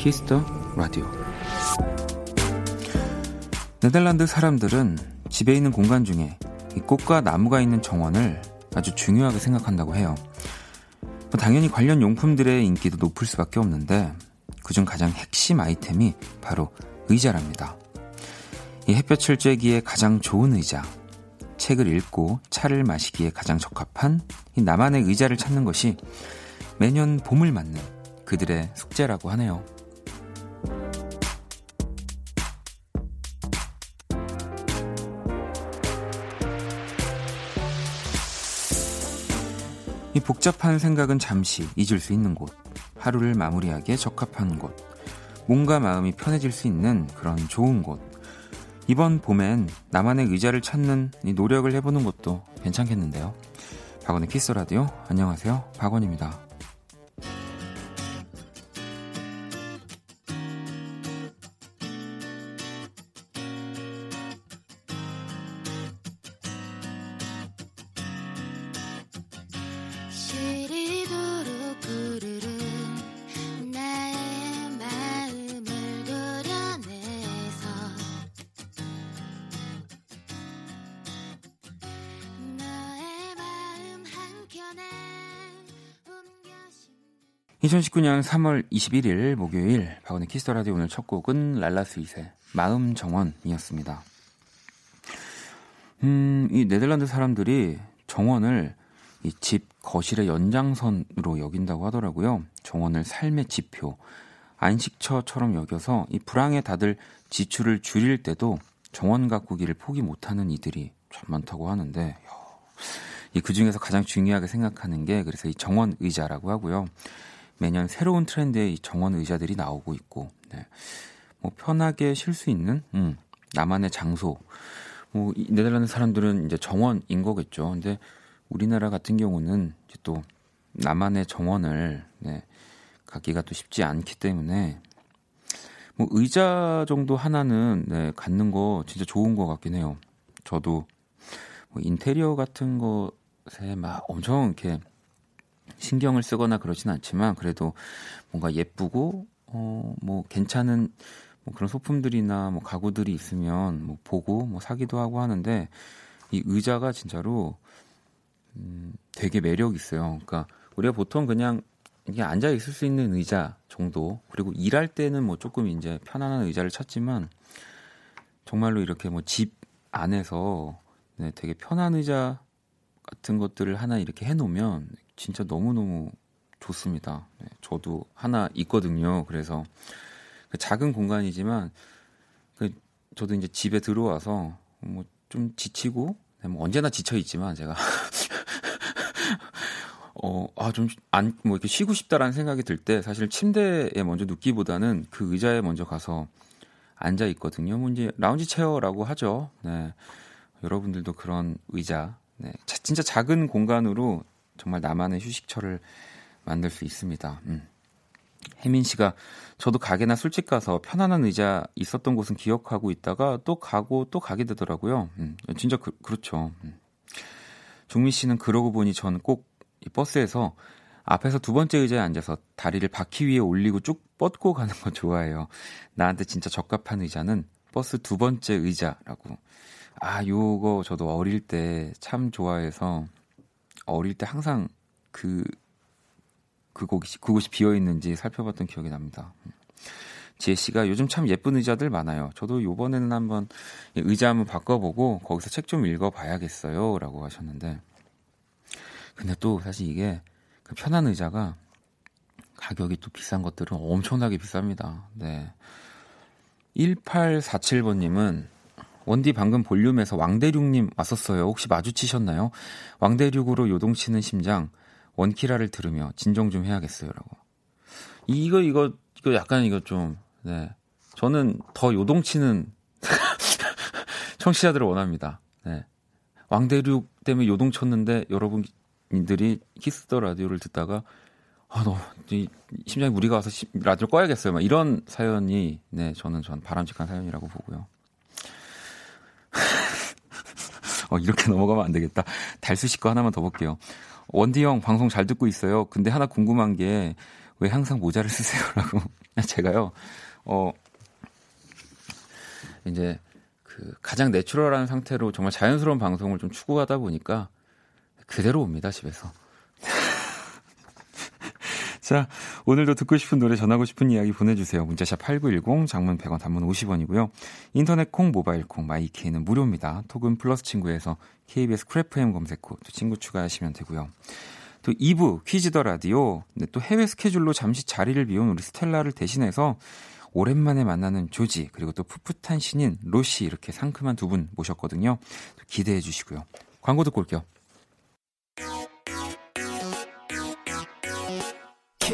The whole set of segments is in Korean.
Kiss the Radio 네덜란드 사람들은 집에 있는 공간 중에 꽃과 나무가 있는 정원을 아주 중요하게 생각한다고 해요. 뭐 당연히 관련 용품들의 인기도 높을 수밖에 없는데 그중 가장 핵심 아이템이 바로 의자랍니다. 이 햇볕을 쬐기에 가장 좋은 의자, 책을 읽고 차를 마시기에 가장 적합한 이 나만의 의자를 찾는 것이 매년 봄을 맞는 그들의 숙제라고 하네요. 이 복잡한 생각은 잠시 잊을 수 있는 곳, 하루를 마무리하기에 적합한 곳, 몸과 마음이 편해질 수 있는 그런 좋은 곳. 이번 봄엔 나만의 의자를 찾는 이 노력을 해보는 것도 괜찮겠는데요. 박원의 키스 라디오 안녕하세요, 박원입니다. 2019년 3월 21일 목요일 박원의 Kiss the Radio 오늘 첫 곡은 랄라스윗의 마음 정원이었습니다. 음, 이 네덜란드 사람들이 정원을 이 집 거실의 연장선으로 여긴다고 하더라고요. 정원을 삶의 지표, 안식처처럼 여겨서 이 불황에 다들 지출을 줄일 때도 정원 가꾸기를 포기 못하는 이들이 참 많다고 하는데 이그 중에서 가장 중요하게 생각하는 게 그래서 이 정원 의자라고 하고요. 매년 새로운 트렌드의 정원 의자들이 나오고 있고, 네. 뭐 편하게 쉴 수 있는 음, 나만의 장소. 뭐 네덜란드 사람들은 이제 정원인 거겠죠. 근데 우리나라 같은 경우는 이제 또 나만의 정원을 네, 갖기가 또 쉽지 않기 때문에 뭐 의자 정도 하나는 네, 갖는 거 진짜 좋은 것 같긴 해요. 저도 뭐 인테리어 같은 것에 막 엄청 이렇게 신경을 쓰거나 그러진 않지만 그래도 뭔가 예쁘고 어 뭐 괜찮은 뭐 그런 소품들이나 뭐 가구들이 있으면 뭐 보고 뭐 사기도 하고 하는데 이 의자가 진짜로 음 되게 매력 있어요. 그러니까 우리가 보통 그냥 이게 앉아 있을 수 있는 의자 정도 그리고 일할 때는 뭐 조금 이제 편안한 의자를 찾지만 정말로 이렇게 뭐 집 안에서 네, 되게 편한 의자 같은 것들을 하나 이렇게 해놓으면 진짜 너무너무 좋습니다. 네, 저도 하나 있거든요. 그래서 그 작은 공간이지만 그 저도 이제 집에 들어와서 뭐 좀 지치고 네, 뭐 언제나 지쳐 있지만 제가 어, 아, 좀, 안, 뭐, 이렇게 쉬고 싶다라는 생각이 들 때, 사실 침대에 먼저 눕기보다는 그 의자에 먼저 가서 앉아 있거든요. 뭐, 이제, 라운지 체어라고 하죠. 네. 여러분들도 그런 의자, 네. 진짜 작은 공간으로 정말 나만의 휴식처를 만들 수 있습니다. 음. 혜민 씨가 저도 가게나 술집 가서 편안한 의자 있었던 곳은 기억하고 있다가 또 가고 또 가게 되더라고요. 음. 진짜 그, 렇죠 음. 종민 씨는 그러고 보니 저는 꼭 버스에서 앞에서 두 번째 의자에 앉아서 다리를 바퀴 위에 올리고 쭉 뻗고 가는 거 좋아해요. 나한테 진짜 적합한 의자는 버스 두 번째 의자라고. 아, 요거 저도 어릴 때 참 좋아해서 어릴 때 항상 그 그 곳이 그곳이 비어 있는지 살펴봤던 기억이 납니다. 지혜 씨가 요즘 참 예쁜 의자들 많아요. 저도 요번에는 한번 의자 한번 바꿔보고 거기서 책 좀 읽어봐야겠어요 라고 하셨는데 근데 또 사실 이게 그 편한 의자가 가격이 또 비싼 것들은 엄청나게 비쌉니다. 네. 1847번님은 원디 방금 볼륨에서 왕대륙님 왔었어요. 혹시 마주치셨나요? 왕대륙으로 요동치는 심장 원키라를 들으며 진정 좀 해야겠어요 라고. 이거 이거 이거 약간 이거 좀 네. 저는 더 요동치는 청취자들을 원합니다. 네. 왕대륙 때문에 요동쳤는데 여러분들이 키스 더 라디오를 듣다가 아, 너, 이, 심장이 무리가 와서 라디오 꺼야겠어요. 막 이런 사연이, 네, 저는 전 바람직한 사연이라고 보고요. 어, 이렇게 넘어가면 안 되겠다. 달수 씨 거 하나만 더 볼게요. 원디 형 방송 잘 듣고 있어요. 근데 하나 궁금한 게 왜 항상 모자를 쓰세요라고. 제가요. 어 이제 그 가장 내추럴한 상태로 정말 자연스러운 방송을 좀 추구하다 보니까 그대로 옵니다 집에서. 자, 오늘도 듣고 싶은 노래 전하고 싶은 이야기 보내주세요. 문자샵 8910, 장문 100원, 단문 50원이고요. 인터넷 콩, 모바일 콩, 마이케이는 무료입니다. 톡은 플러스 친구에서 KBS Cool FM 검색 후 또 친구 추가하시면 되고요. 또 2부 Quiz the Radio, 네, 또 해외 스케줄로 잠시 자리를 비운 우리 스텔라를 대신해서 오랜만에 만나는 조지 그리고 또 풋풋한 신인 로시 이렇게 상큼한 두 분 모셨거든요. 기대해 주시고요. 광고 듣고 올게요.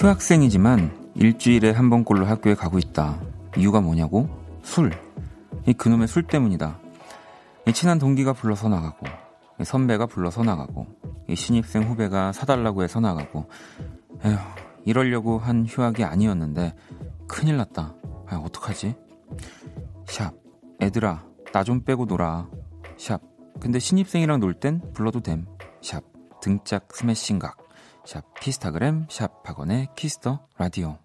휴학생이지만 일주일에 한 번꼴로 학교에 가고 있다. 이유가 뭐냐고? 술. 이 그놈의 술 때문이다. 이 친한 동기가 불러서 나가고, 선배가 불러서 나가고, 이 신입생 후배가 사달라고 해서 나가고, 에휴, 이러려고 한 휴학이 아니었는데 큰일 났다. 아, 어떡하지? 샵. 애들아, 나 좀 빼고 놀아. 샵. 근데 신입생이랑 놀 땐 불러도 됨. 샵. 등짝 스매싱각. 샵. 키스타그램. 샵. 박원의 키스 더 라디오.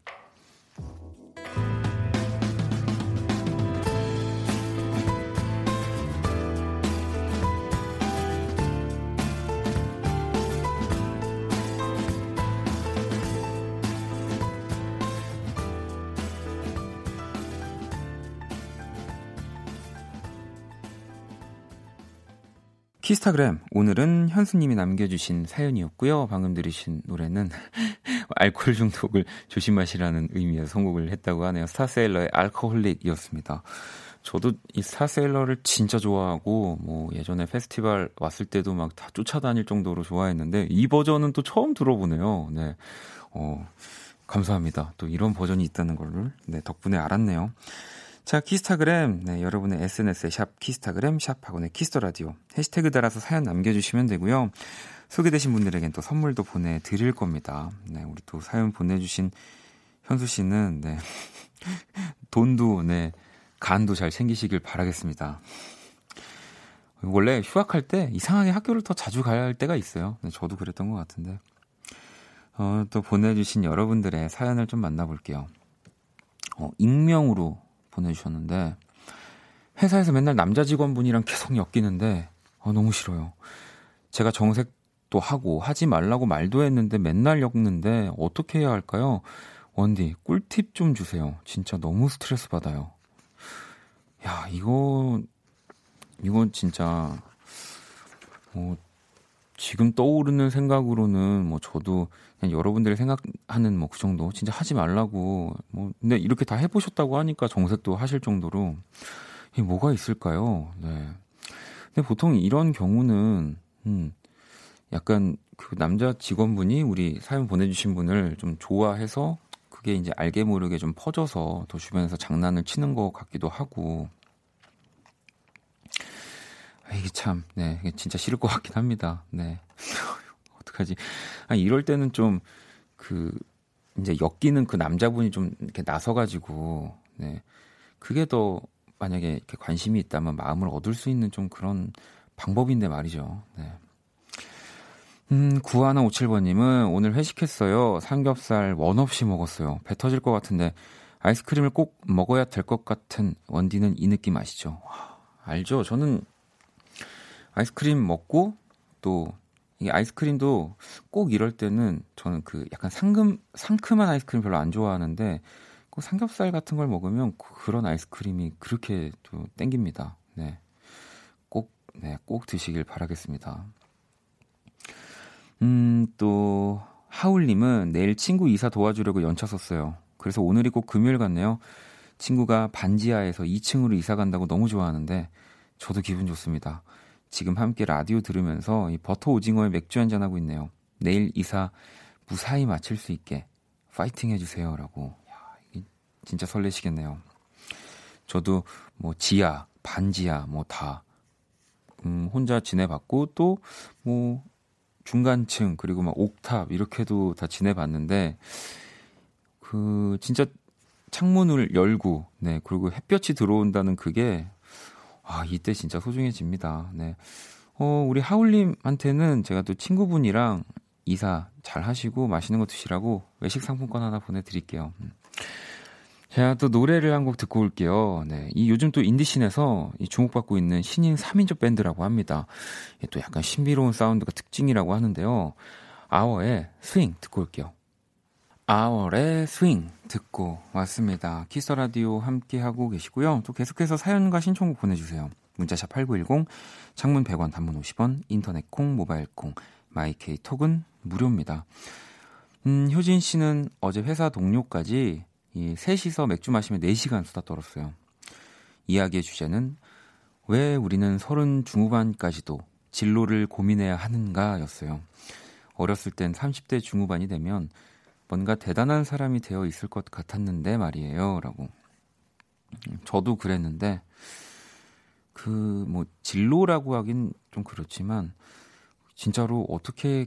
키스타그램 오늘은 현수님이 남겨주신 사연이었고요. 방금 들으신 노래는 알코올 중독을 조심하시라는 의미에서 선곡을 했다고 하네요. 스타세일러의 알코홀릭이었습니다. 저도 이 스타세일러를 진짜 좋아하고 뭐 예전에 페스티벌 왔을 때도 막 다 쫓아다닐 정도로 좋아했는데 이 버전은 또 처음 들어보네요. 네, 어 감사합니다. 또 이런 버전이 있다는 걸 네, 덕분에 알았네요. 자, 키스타그램. 네, 여러분의 SNS에 샵 키스타그램, 샵 학원의 키스터라디오. 해시태그 달아서 사연 남겨주시면 되고요. 소개되신 분들에겐 또 선물도 보내드릴 겁니다. 네, 우리 또 사연 보내주신 현수 씨는, 네. 돈도, 네. 간도 잘 챙기시길 바라겠습니다. 원래 휴학할 때 이상하게 학교를 더 자주 가야 할 때가 있어요. 네, 저도 그랬던 것 같은데. 어, 또 보내주신 여러분들의 사연을 좀 만나볼게요. 어, 익명으로 보내주셨는데 회사에서 맨날 남자 직원분이랑 계속 엮이는데 어, 너무 싫어요. 제가 정색도 하고 하지 말라고 말도 했는데 맨날 엮는데 어떻게 해야 할까요? 원디 꿀팁 좀 주세요. 진짜 너무 스트레스 받아요. 야 이거 이건 진짜 뭐 지금 떠오르는 생각으로는 뭐 저도 그냥 여러분들이 생각하는 뭐 그 정도 진짜 하지 말라고 뭐 근데 이렇게 다 해보셨다고 하니까 정색도 하실 정도로 이 뭐가 있을까요? 네. 근데 보통 이런 경우는 음 약간 그 남자 직원분이 우리 사연 보내주신 분을 좀 좋아해서 그게 이제 알게 모르게 좀 퍼져서 더 주변에서 장난을 치는 것 같기도 하고 이게 참, 네, 진짜 싫을 것 같긴 합니다. 네. 어떡하지? 아, 이럴 때는 좀, 그, 이제 엮이는 그 남자분이 좀 이렇게 나서가지고, 네. 그게 더 만약에 이렇게 관심이 있다면 마음을 얻을 수 있는 좀 그런 방법인데 말이죠. 네. 음, 9157번님은 오늘 회식했어요. 삼겹살 원 없이 먹었어요. 배 터질 것 같은데 아이스크림을 꼭 먹어야 될 것 같은 원디는 이 느낌 아시죠? 와, 알죠? 저는 아이스크림 먹고 또 이게 아이스크림도 꼭 이럴 때는 저는 그 약간 상금 상큼한 아이스크림 별로 안 좋아하는데 꼭 삼겹살 같은 걸 먹으면 그런 아이스크림이 그렇게 또 땡깁니다. 네. 꼭, 네, 꼭 드시길 바라겠습니다. 음, 또, 하울님은 내일 친구 이사 도와주려고 연차 썼어요. 그래서 오늘이 꼭 금요일 같네요. 친구가 반지하에서 2층으로 이사 간다고 너무 좋아하는데 저도 기분 좋습니다. 지금 함께 라디오 들으면서 이 버터 오징어에 맥주 한잔 하고 있네요. 내일 이사 무사히 마칠 수 있게 파이팅 해주세요라고. 야, 진짜 설레시겠네요. 저도 뭐 지하, 반지하 뭐 다, 음, 혼자 지내봤고 또 뭐 중간층 그리고 막 옥탑 이렇게도 다 지내봤는데 그 진짜 창문을 열고 네 그리고 햇볕이 들어온다는 그게 아 이때 진짜 소중해집니다. 네. 어 우리 하울님한테는 제가 또 친구분이랑 이사 잘 하시고 맛있는 거 드시라고 외식 상품권 하나 보내드릴게요. 음. 제가 또 노래를 한 곡 듣고 올게요. 네. 이 요즘 또 인디씬에서 이 주목받고 있는 신인 3인조 밴드라고 합니다. 또 약간 신비로운 사운드가 특징이라고 하는데요. 아워의 스윙 듣고 올게요. 아워의 스윙 듣고 왔습니다. 키스 라디오 함께 하고 계시고요. 또 계속해서 사연과 신청곡 보내주세요. 문자샵 8910, 장문 100원, 단문 50원, 인터넷 콩, 모바일 콩, 마이케이 톡은 무료입니다. 음, 효진 씨는 어제 회사 동료까지 이 셋이서 맥주 마시며 4시간 수다 떨었어요. 이야기의 주제는 왜 우리는 서른 중후반까지도 진로를 고민해야 하는가 였어요. 어렸을 땐 30대 중후반이 되면 뭔가 대단한 사람이 되어 있을 것 같았는데 말이에요. 라고. 저도 그랬는데, 그, 뭐, 진로라고 하긴 좀 그렇지만, 진짜로 어떻게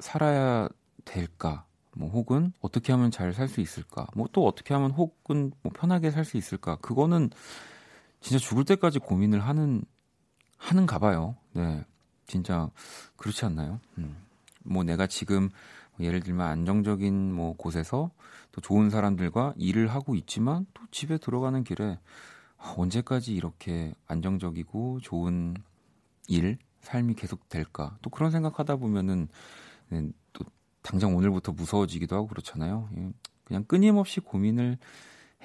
살아야 될까? 뭐, 혹은 어떻게 하면 잘 살 수 있을까? 뭐, 또 어떻게 하면 혹은 뭐 편하게 살 수 있을까? 그거는 진짜 죽을 때까지 고민을 하는, 하는가 봐요. 네. 진짜 그렇지 않나요? 음. 뭐, 내가 지금 예를 들면 안정적인 뭐 곳에서 또 좋은 사람들과 일을 하고 있지만 또 집에 들어가는 길에 아, 언제까지 이렇게 안정적이고 좋은 일, 삶이 계속 될까? 또 그런 생각하다 보면은 네, 또 당장 오늘부터 무서워지기도 하고 그렇잖아요. 예, 그냥 끊임없이 고민을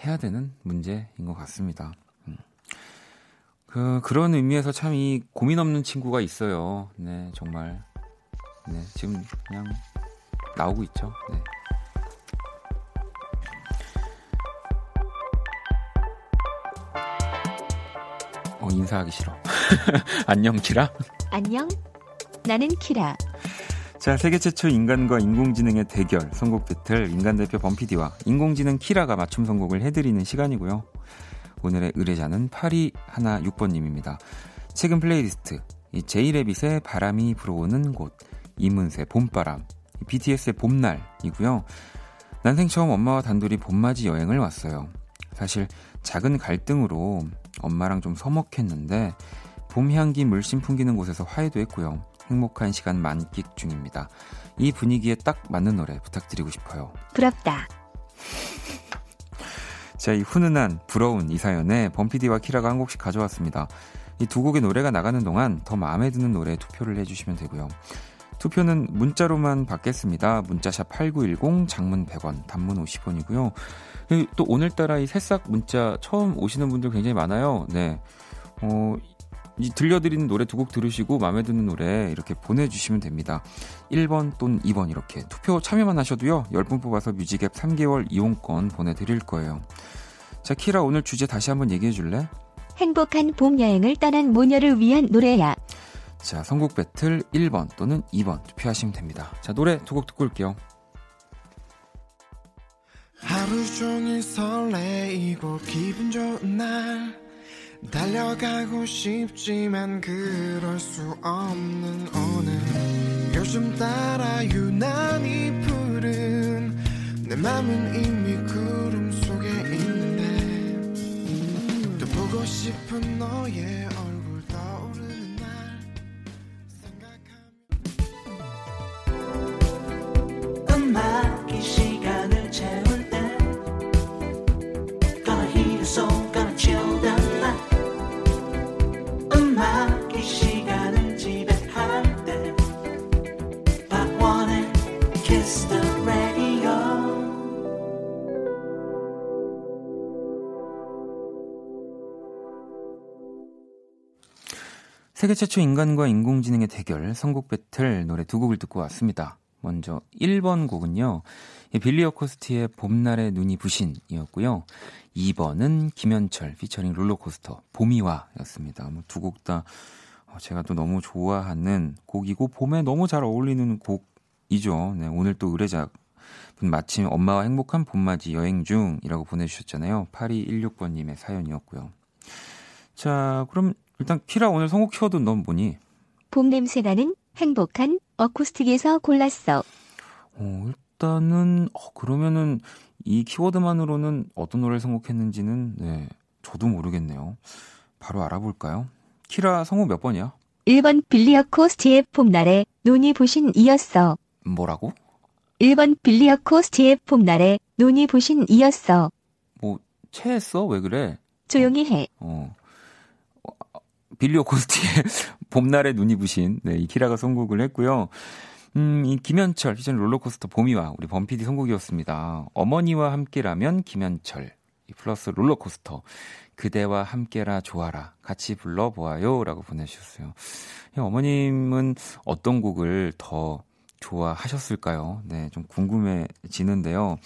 해야 되는 문제인 것 같습니다. 음. 그, 그런 의미에서 참 이 고민 없는 친구가 있어요. 네, 정말. 네, 지금 그냥 나오고 있죠. 네. 어, 인사하기 싫어. 안녕, 키라. 안녕, 나는 키라. 자, 세계 최초 인간과 인공지능의 대결, 선곡 배틀, 인간 대표 범피디와 인공지능 키라가 맞춤 선곡을 해드리는 시간이고요. 오늘의 의뢰자는 8216번님입니다. 최근 플레이리스트, 이 제이레빗의 바람이 불어오는 곳, 이문세 봄바람, BTS의 봄날이고요. 난생 처음 엄마와 단둘이 봄맞이 여행을 왔어요. 사실 작은 갈등으로 엄마랑 좀 서먹했는데 봄 향기 물씬 풍기는 곳에서 화해도 했고요. 행복한 시간 만끽 중입니다. 이 분위기에 딱 맞는 노래 부탁드리고 싶어요. 부럽다. 자, 이 훈훈한 부러운 이 사연에 범피디와 키라가 한 곡씩 가져왔습니다. 이 두 곡의 노래가 나가는 동안 더 마음에 드는 노래 투표를 해주시면 되고요. 투표는 문자로만 받겠습니다. 문자샵 8910, 장문 100원, 단문 50원이고요. 또 오늘따라 이 새싹 문자 처음 오시는 분들 굉장히 많아요. 네. 어, 이 들려드리는 노래 두 곡 들으시고 마음에 드는 노래 이렇게 보내주시면 됩니다. 1번 또는 2번 이렇게 투표 참여만 하셔도요. 10분 뽑아서 뮤직앱 3개월 이용권 보내드릴 거예요. 자, 키라 오늘 주제 다시 한번 얘기해 줄래? 행복한 봄 여행을 떠난 모녀를 위한 노래야. 자, 선곡 배틀 1번 또는 2번 투표하시면 됩니다. 자, 노래 두 곡 듣고 올게요. 하루 종일 설레이고 기분 좋은 날 달려가고 싶지만 그럴 수 없는 오늘 요즘 따라 유난히 푸른 내 맘은 이미 구름 속에 있는데 또 보고 싶은 너의 세계 최초 인간과 인공지능의 대결, 선곡 배틀 노래 두 곡을 듣고 왔습니다. 먼저 1번 곡은요. 빌리 어코스티의 봄날의 눈이 부신이었고요. 2번은 김현철 피처링 롤러코스터 봄이와였습니다. 뭐두 곡다 어, 제가 또 너무 좋아하는 곡이고 봄에 너무 잘 어울리는 곡이죠. 네, 오늘 또 의뢰작 마침 엄마와 행복한 봄맞이 여행 중이라고 보내주셨잖아요. 8216번님의 사연이었고요. 자, 그럼 일단 키라 오늘 선곡 키워드 넌 뭐니? 봄 냄새 나는 행복한 어쿠스틱에서 골랐어. 어, 일단은 어, 그러면은 이 키워드만으로는 어떤 노래를 선곡했는지는 네, 저도 모르겠네요. 바로 알아볼까요? 키라 성우 몇 번이야? 1번 빌리어 코스티의 봄날에 눈이 부신 이었어. 뭐라고? 1번 빌리어 코스티의 봄날에 눈이 부신 이었어. 뭐 체했어? 왜 그래? 조용히 해. 어. 빌리어 코스티의 봄날에 눈이 부신 네, 이 키라가 선곡을 했고요. 음, 이 김현철 시즌 롤러코스터 봄이 와 우리 범피디 선곡이었습니다. 어머니와 함께라면 김현철 플러스 롤러코스터 그대와 함께라 좋아라 같이 불러보아요라고 보내주셨어요. 어머님은 어떤 곡을 더 좋아하셨을까요? 네, 좀 궁금해지는데요.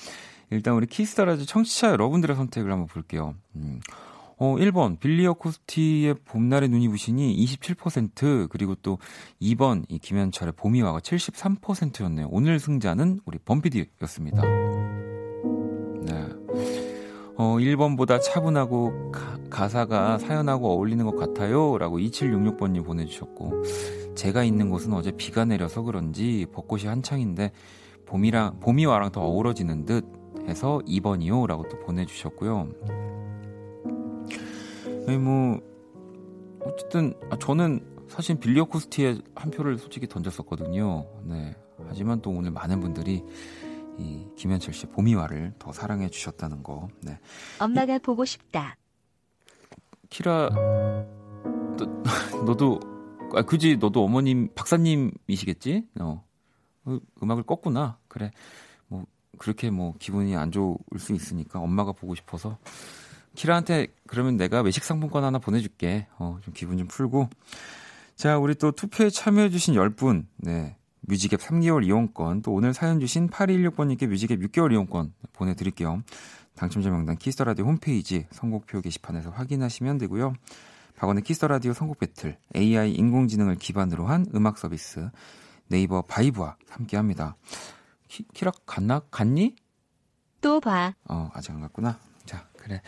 일단 우리 키스타라즈 청취자 여러분들의 선택을 한번 볼게요. 음. 어, 1번 빌리 어 코스티의 봄날의 눈이 부시니 27% 그리고 또 2번 이 김현철의 봄이 와가 73%였네요. 오늘 승자는 우리 범피디였습니다. 어, 1번보다 차분하고 가, 사가 사연하고 어울리는 것 같아요. 라고 2766번님 보내주셨고, 제가 있는 곳은 어제 비가 내려서 그런지 벚꽃이 한창인데, 봄이랑, 봄이와랑 더 어우러지는 듯 해서 2번이요. 라고 또 보내주셨고요. 아니, 뭐, 어쨌든, 아, 저는 사실 빌리어 코스티에 한 표를 솔직히 던졌었거든요. 네. 하지만 또 오늘 많은 분들이 이 김현철 씨 봄이와를 더 사랑해 주셨다는 거. 네. 엄마가 이, 보고 싶다. 키라 너, 너도 아 그지 너도 어머님 박사님이시겠지? 어. 음악을 껐구나. 그래. 뭐 그렇게 뭐 기분이 안 좋을 수 있으니까 엄마가 보고 싶어서 키라한테 그러면 내가 외식 상품권 하나 보내줄게. 어, 좀 기분 좀 풀고. 자, 우리 또 투표에 참여해주신 10분, 네. 뮤직앱 3개월 이용권, 또 오늘 사연 주신 8216번님께 뮤직앱 6개월 이용권 보내드릴게요. 당첨자 명단 키스터라디오 홈페이지 선곡표 게시판에서 확인하시면 되고요. 박원의 키스 더 라디오 선곡 배틀, AI 인공지능을 기반으로 한 음악 서비스, 네이버 바이브와 함께 합니다. 키, 키라 갔나? 갔니? 또 봐. 어, 아직 안 갔구나. 자, 그래.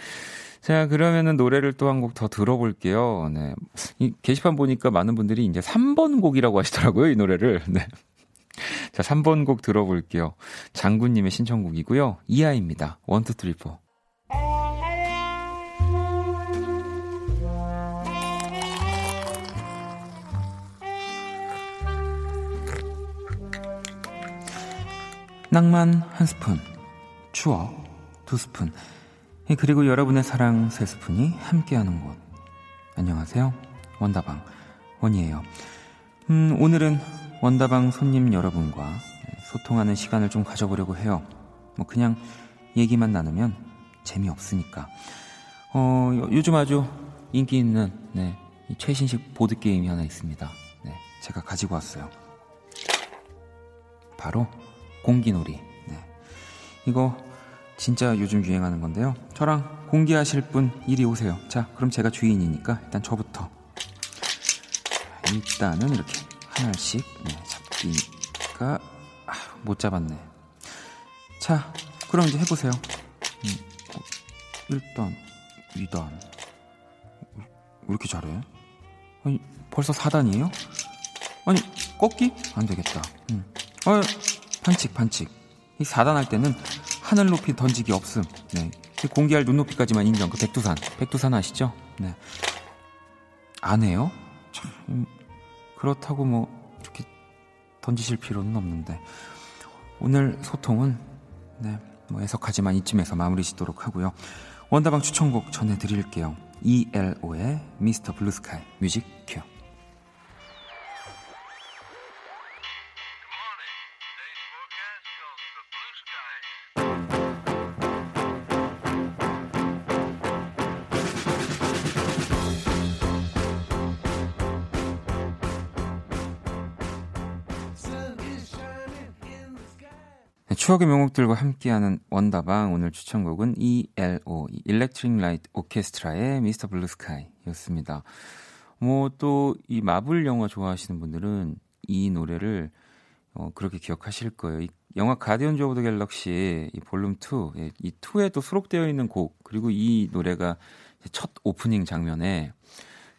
자, 그러면은 노래를 또 한 곡 더 들어볼게요. 네. 이 게시판 보니까 많은 분들이 이제 3번 곡이라고 하시더라고요, 이 노래를. 네. 자, 3번 곡 들어볼게요. 장군님의 신청곡이고요. 이하이입니다. One, two, three, four. 낭만 한 스푼, 추억 두 스푼, 그리고 여러분의 사랑 세 스푼이 함께하는 곳. 안녕하세요. 원다방 원이에요. 음, 오늘은 원다방 손님 여러분과 소통하는 시간을 좀 가져보려고 해요. 뭐 그냥 얘기만 나누면 재미없으니까. 어, 요즘 아주 인기 있는 네, 최신식 보드 게임이 하나 있습니다. 네, 제가 가지고 왔어요. 바로 공기놀이. 네. 이거 진짜 요즘 유행하는 건데요. 저랑 공개하실 분 이리 오세요. 자, 그럼 제가 주인이니까 일단 저부터. 일단은 이렇게 하나씩 네, 잡기가 아, 못 잡았네. 자, 그럼 이제 해보세요. 음, 1단, 2단. 왜 이렇게 잘해? 아니, 벌써 4단이에요? 아니, 꺾기? 안 되겠다. 음. 어, 반칙, 반칙. 이 4단 할 때는 하늘 높이 던지기 없음. 네. 공개할 눈높이까지만 인정. 그 백두산. 백두산 아시죠? 네. 안 해요? 참, 그렇다고 뭐, 이렇게 던지실 필요는 없는데. 오늘 소통은, 네, 뭐 해석하지만 이쯤에서 마무리 짓도록 하고요. 원다방 추천곡 전해드릴게요. ELO의 미스터 블루스카이 뮤직 큐. 추억의 명곡들과 함께하는 원다방 오늘 추천곡은 ELO Electric Light Orchestra의 Mr. Blue Sky였습니다. 뭐 또 이 마블 영화 좋아하시는 분들은 이 노래를 어, 그렇게 기억하실 거예요. 이 영화 Guardians of the Galaxy 이 볼륨 2, 예, 이 2에 또 수록되어 있는 곡 그리고 이 노래가 첫 오프닝 장면에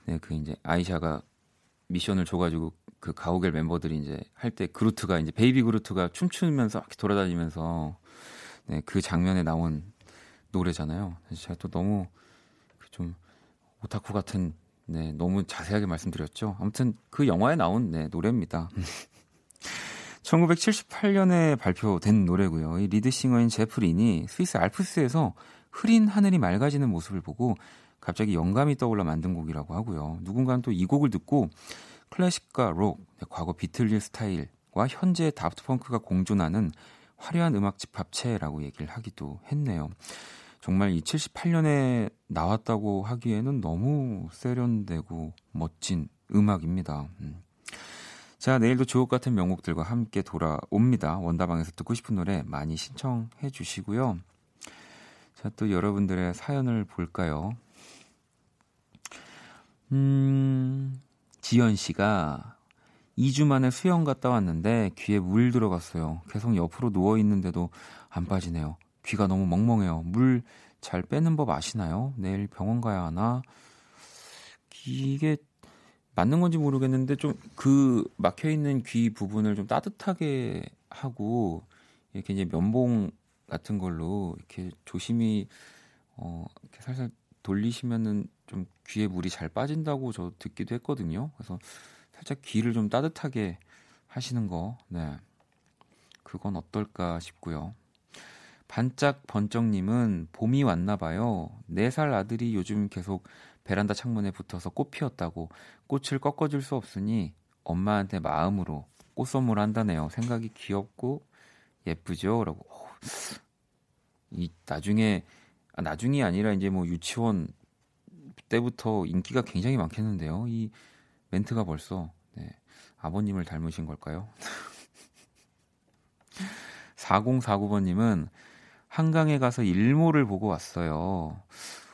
네, 그 이제 아이샤가 미션을 줘가지고 그 가오갤 멤버들이 이제 할 때 그루트가 이제 베이비 그루트가 춤추면서 이렇게 돌아다니면서 네, 그 장면에 나온 노래잖아요. 제가 또 너무 그 좀 오타쿠 같은 네, 너무 자세하게 말씀드렸죠. 아무튼 그 영화에 나온 네, 노래입니다. 1978년에 발표된 노래고요. 이 리드싱어인 제프 린이 스위스 알프스에서 흐린 하늘이 맑아지는 모습을 보고 갑자기 영감이 떠올라 만든 곡이라고 하고요. 누군가는 또 이 곡을 듣고 클래식과 록, 과거 비틀즈 스타일과 현재 다프트 펑크가 공존하는 화려한 음악 집합체라고 얘기를 하기도 했네요. 정말 이 78년에 나왔다고 하기에는 너무 세련되고 멋진 음악입니다. 음. 자, 내일도 주옥 같은 명곡들과 함께 돌아옵니다. 원다방에서 듣고 싶은 노래 많이 신청해 주시고요. 자, 또 여러분들의 사연을 볼까요? 음, 지연 씨가 2주 만에 수영 갔다 왔는데 귀에 물 들어갔어요. 계속 옆으로 누워 있는데도 안 빠지네요. 귀가 너무 멍멍해요. 물 잘 빼는 법 아시나요? 내일 병원 가야 하나? 이게 맞는 건지 모르겠는데 좀 그 막혀 있는 귀 부분을 좀 따뜻하게 하고 이렇게 이제 면봉 같은 걸로 이렇게 조심히 어 이렇게 살살 돌리시면은 좀 귀에 물이 잘 빠진다고 저 듣기도 했거든요. 그래서 살짝 귀를 좀 따뜻하게 하시는 거, 네. 그건 어떨까 싶고요. 반짝 번쩍님은 봄이 왔나 봐요. 4살 아들이 요즘 계속 베란다 창문에 붙어서 꽃 피웠다고 꽃을 꺾어줄 수 없으니 엄마한테 마음으로 꽃 선물한다네요. 생각이 귀엽고 예쁘죠? 라고. 이 나중에 아, 나중이 아니라 이제 뭐 유치원 때부터 인기가 굉장히 많겠는데요. 이 멘트가 벌써 네, 아버님을 닮으신 걸까요? 4049번님은 한강에 가서 일몰을 보고 왔어요.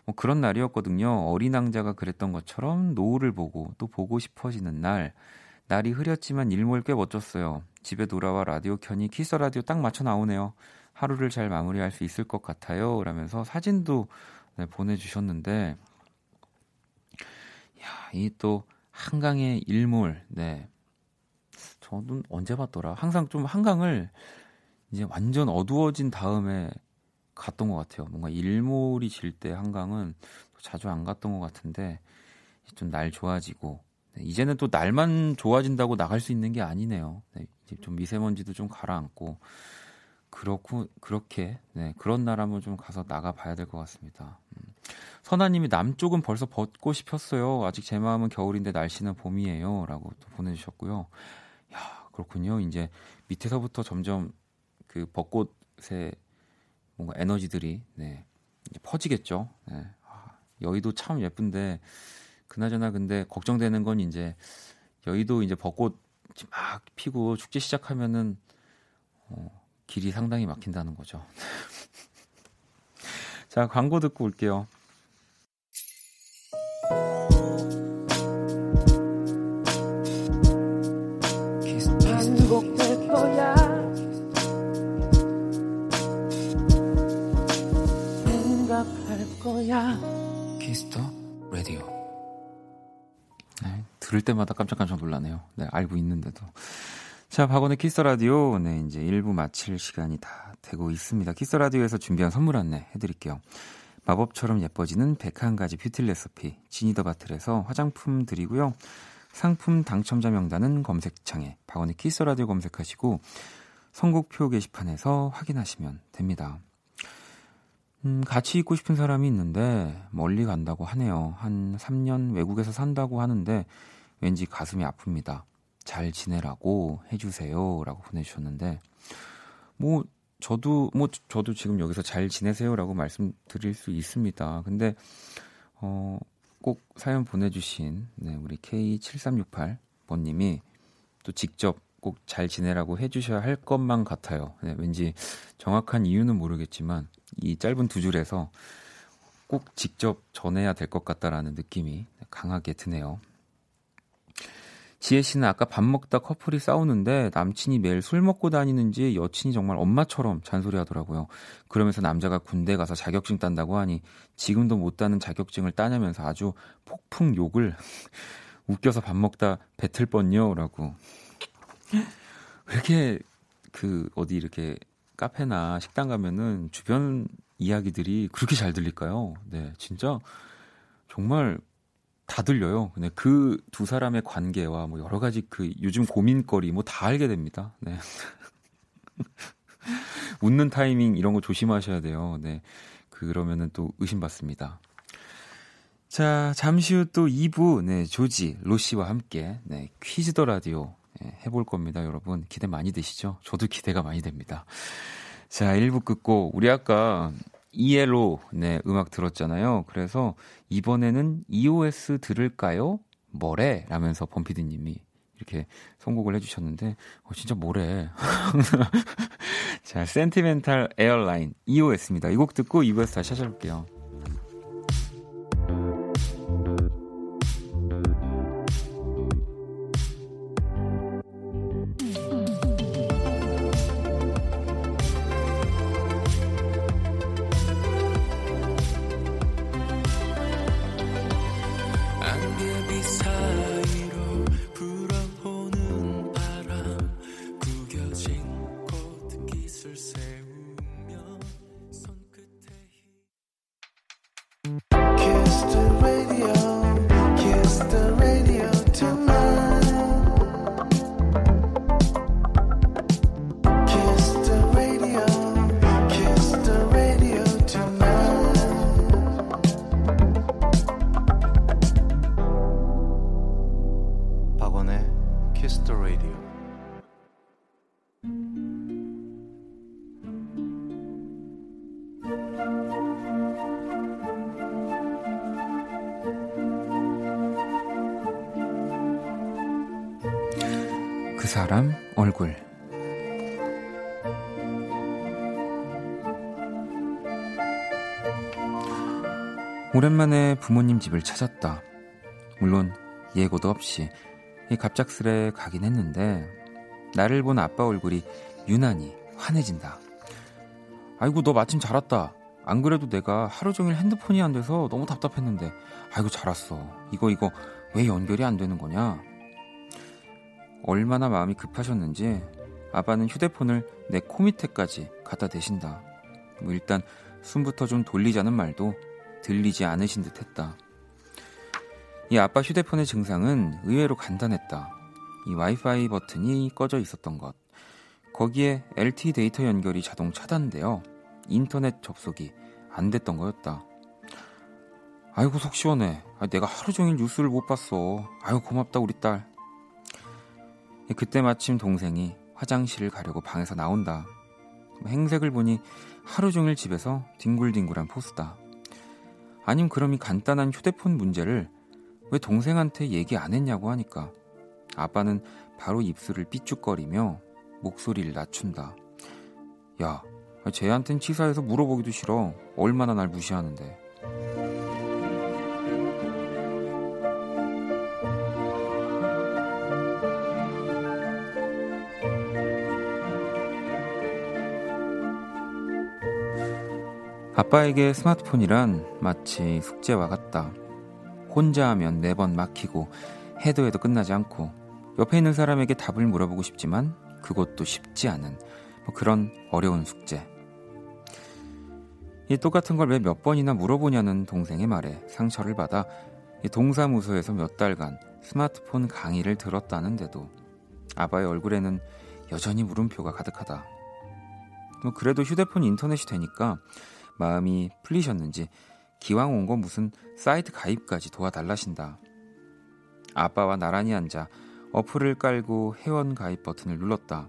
뭐 그런 날이었거든요. 어린 왕자가 그랬던 것처럼 노을을 보고 또 보고 싶어지는 날. 날이 흐렸지만 일몰 꽤 멋졌어요. 집에 돌아와 라디오 켜니 키스 라디오 딱 맞춰 나오네요. 하루를 잘 마무리할 수 있을 것 같아요. 라면서 사진도 네, 보내주셨는데 이 또 한강의 일몰, 네. 저는 언제 봤더라? 항상 좀 한강을 이제 완전 어두워진 다음에 갔던 것 같아요. 뭔가 일몰이 질 때 한강은 자주 안 갔던 것 같은데 좀 날 좋아지고 네, 이제는 또 날만 좋아진다고 나갈 수 있는 게 아니네요. 네, 이제 좀 미세먼지도 좀 가라앉고 그렇고 그렇게 네, 그런 날 한번 좀 가서 나가 봐야 될 것 같습니다. 음. 선아님이 남쪽은 벌써 벚꽃이 폈어요. 아직 제 마음은 겨울인데 날씨는 봄이에요.라고 또 보내주셨고요. 야 그렇군요. 이제 밑에서부터 점점 그 벚꽃의 뭔가 에너지들이 네, 퍼지겠죠. 네. 아, 여의도 참 예쁜데 그나저나 근데 걱정되는 건 이제 여의도 이제 벚꽃 막 피고 축제 시작하면은 어, 길이 상당히 막힌다는 거죠. 자 광고 듣고 올게요. 들을 때마다 깜짝깜짝 놀라네요. 네, 알고 있는데도. 자, 박원의 키스 라디오. 네, 이제 1부 마칠 시간이 다 되고 있습니다. 키스 라디오에서 준비한 선물 안내 해드릴게요. 마법처럼 예뻐지는 101가지 뷰티 레시피 지니더 바틀에서 화장품 드리고요. 상품 당첨자 명단은 검색창에 박원의 키스 라디오 검색하시고 선곡표 게시판에서 확인하시면 됩니다. 음, 같이 있고 싶은 사람이 있는데 멀리 간다고 하네요. 한 3년 외국에서 산다고 하는데 왠지 가슴이 아픕니다. 잘 지내라고 해주세요. 라고 보내주셨는데, 뭐, 저도, 뭐, 저도 지금 여기서 잘 지내세요. 라고 말씀드릴 수 있습니다. 근데, 어, 꼭 사연 보내주신, 네, 우리 K7368번님이 또 직접 꼭 잘 지내라고 해주셔야 할 것만 같아요. 네, 왠지 정확한 이유는 모르겠지만 이 짧은 두 줄에서 꼭 직접 전해야 될 것 같다라는 느낌이 강하게 드네요. 지혜 씨는 아까 밥 먹다 커플이 싸우는데 남친이 매일 술 먹고 다니는지 여친이 정말 엄마처럼 잔소리 하더라고요. 그러면서 남자가 군대 가서 자격증 딴다고 하니 지금도 못 따는 자격증을 따냐면서 아주 폭풍 욕을 웃겨서 밥 먹다 뱉을 뻔요 라고. 왜 이렇게 그 어디 이렇게 카페나 식당 가면은 주변 이야기들이 그렇게 잘 들릴까요? 네, 진짜 정말 다 들려요. 근데 그 두 사람의 관계와 뭐 여러 가지 그 요즘 고민거리 뭐 다 알게 됩니다. 네. 웃는 타이밍 이런 거 조심하셔야 돼요. 네. 그러면은 또 의심받습니다. 자, 잠시 후 또 2부, 네, 조지, 로시와 함께, 네, 퀴즈 더 라디오, 네, 해볼 겁니다, 여러분. 기대 많이 되시죠? 저도 기대가 많이 됩니다. 자, 1부 끝고, 우리 아까 이엘로 네, 음악 들었잖아요. 그래서 이번에는 EOS 들을까요? 뭐래? 라면서 범피디님이 이렇게 선곡을 해주셨는데, 어, 진짜 뭐래. 자, 센티멘탈 에어라인 EOS입니다. 이 곡 듣고 2부에서 다시 찾아올게요. 오랜만에 부모님 집을 찾았다. 물론 예고도 없이 갑작스레 가긴 했는데 나를 본 아빠 얼굴이 유난히 환해진다. 아이고 너 마침 잘 왔다. 안 그래도 내가 하루 종일 핸드폰이 안 돼서 너무 답답했는데 아이고 잘 왔어. 이거 이거 왜 연결이 안 되는 거냐? 얼마나 마음이 급하셨는지 아빠는 휴대폰을 내 코 밑에까지 갖다 대신다. 뭐 일단 숨부터 좀 돌리자는 말도 들리지 않으신 듯 했다. 이 아빠 휴대폰의 증상은 의외로 간단했다. 이 와이파이 버튼이 꺼져 있었던 것. 거기에 LTE 데이터 연결이 자동 차단되어 인터넷 접속이 안 됐던 거였다. 아이고 속 시원해. 아, 내가 하루 종일 뉴스를 못 봤어. 아유 고맙다 우리 딸. 그때 마침 동생이 화장실을 가려고 방에서 나온다. 행색을 보니 하루 종일 집에서 뒹굴뒹굴한 포스다. 아님 그럼 이 간단한 휴대폰 문제를 왜 동생한테 얘기 안 했냐고 하니까 아빠는 바로 입술을 삐죽거리며 목소리를 낮춘다. 야, 쟤한텐 치사해서 물어보기도 싫어. 얼마나 날 무시하는데. 아빠에게 스마트폰이란 마치 숙제와 같다. 혼자 하면 매번 막히고 해도 해도 끝나지 않고 옆에 있는 사람에게 답을 물어보고 싶지만 그것도 쉽지 않은 뭐 그런 어려운 숙제. 이 똑같은 걸 왜 몇 번이나 물어보냐는 동생의 말에 상처를 받아 동사무소에서 몇 달간 스마트폰 강의를 들었다는데도 아빠의 얼굴에는 여전히 물음표가 가득하다. 뭐 그래도 휴대폰 인터넷이 되니까 마음이 풀리셨는지 기왕 온 거 무슨 사이트 가입까지 도와달라신다. 아빠와 나란히 앉아 어플을 깔고 회원 가입 버튼을 눌렀다.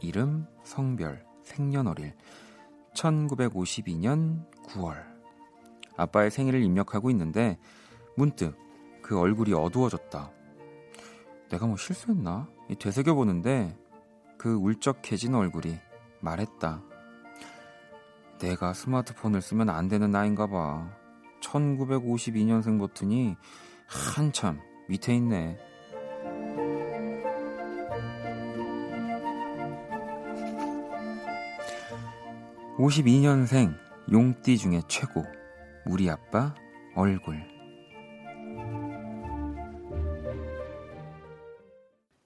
이름, 성별, 생년월일 1952년 9월 아빠의 생일을 입력하고 있는데 문득 그 얼굴이 어두워졌다. 내가 뭐 실수했나? 되새겨 보는데 그 울적해진 얼굴이 말했다. 내가 스마트폰을 쓰면 안 되는 나인가 봐. 1952년생 버튼이 한참 밑에 있네. 52년생 용띠 중에 최고. 우리 아빠 얼굴.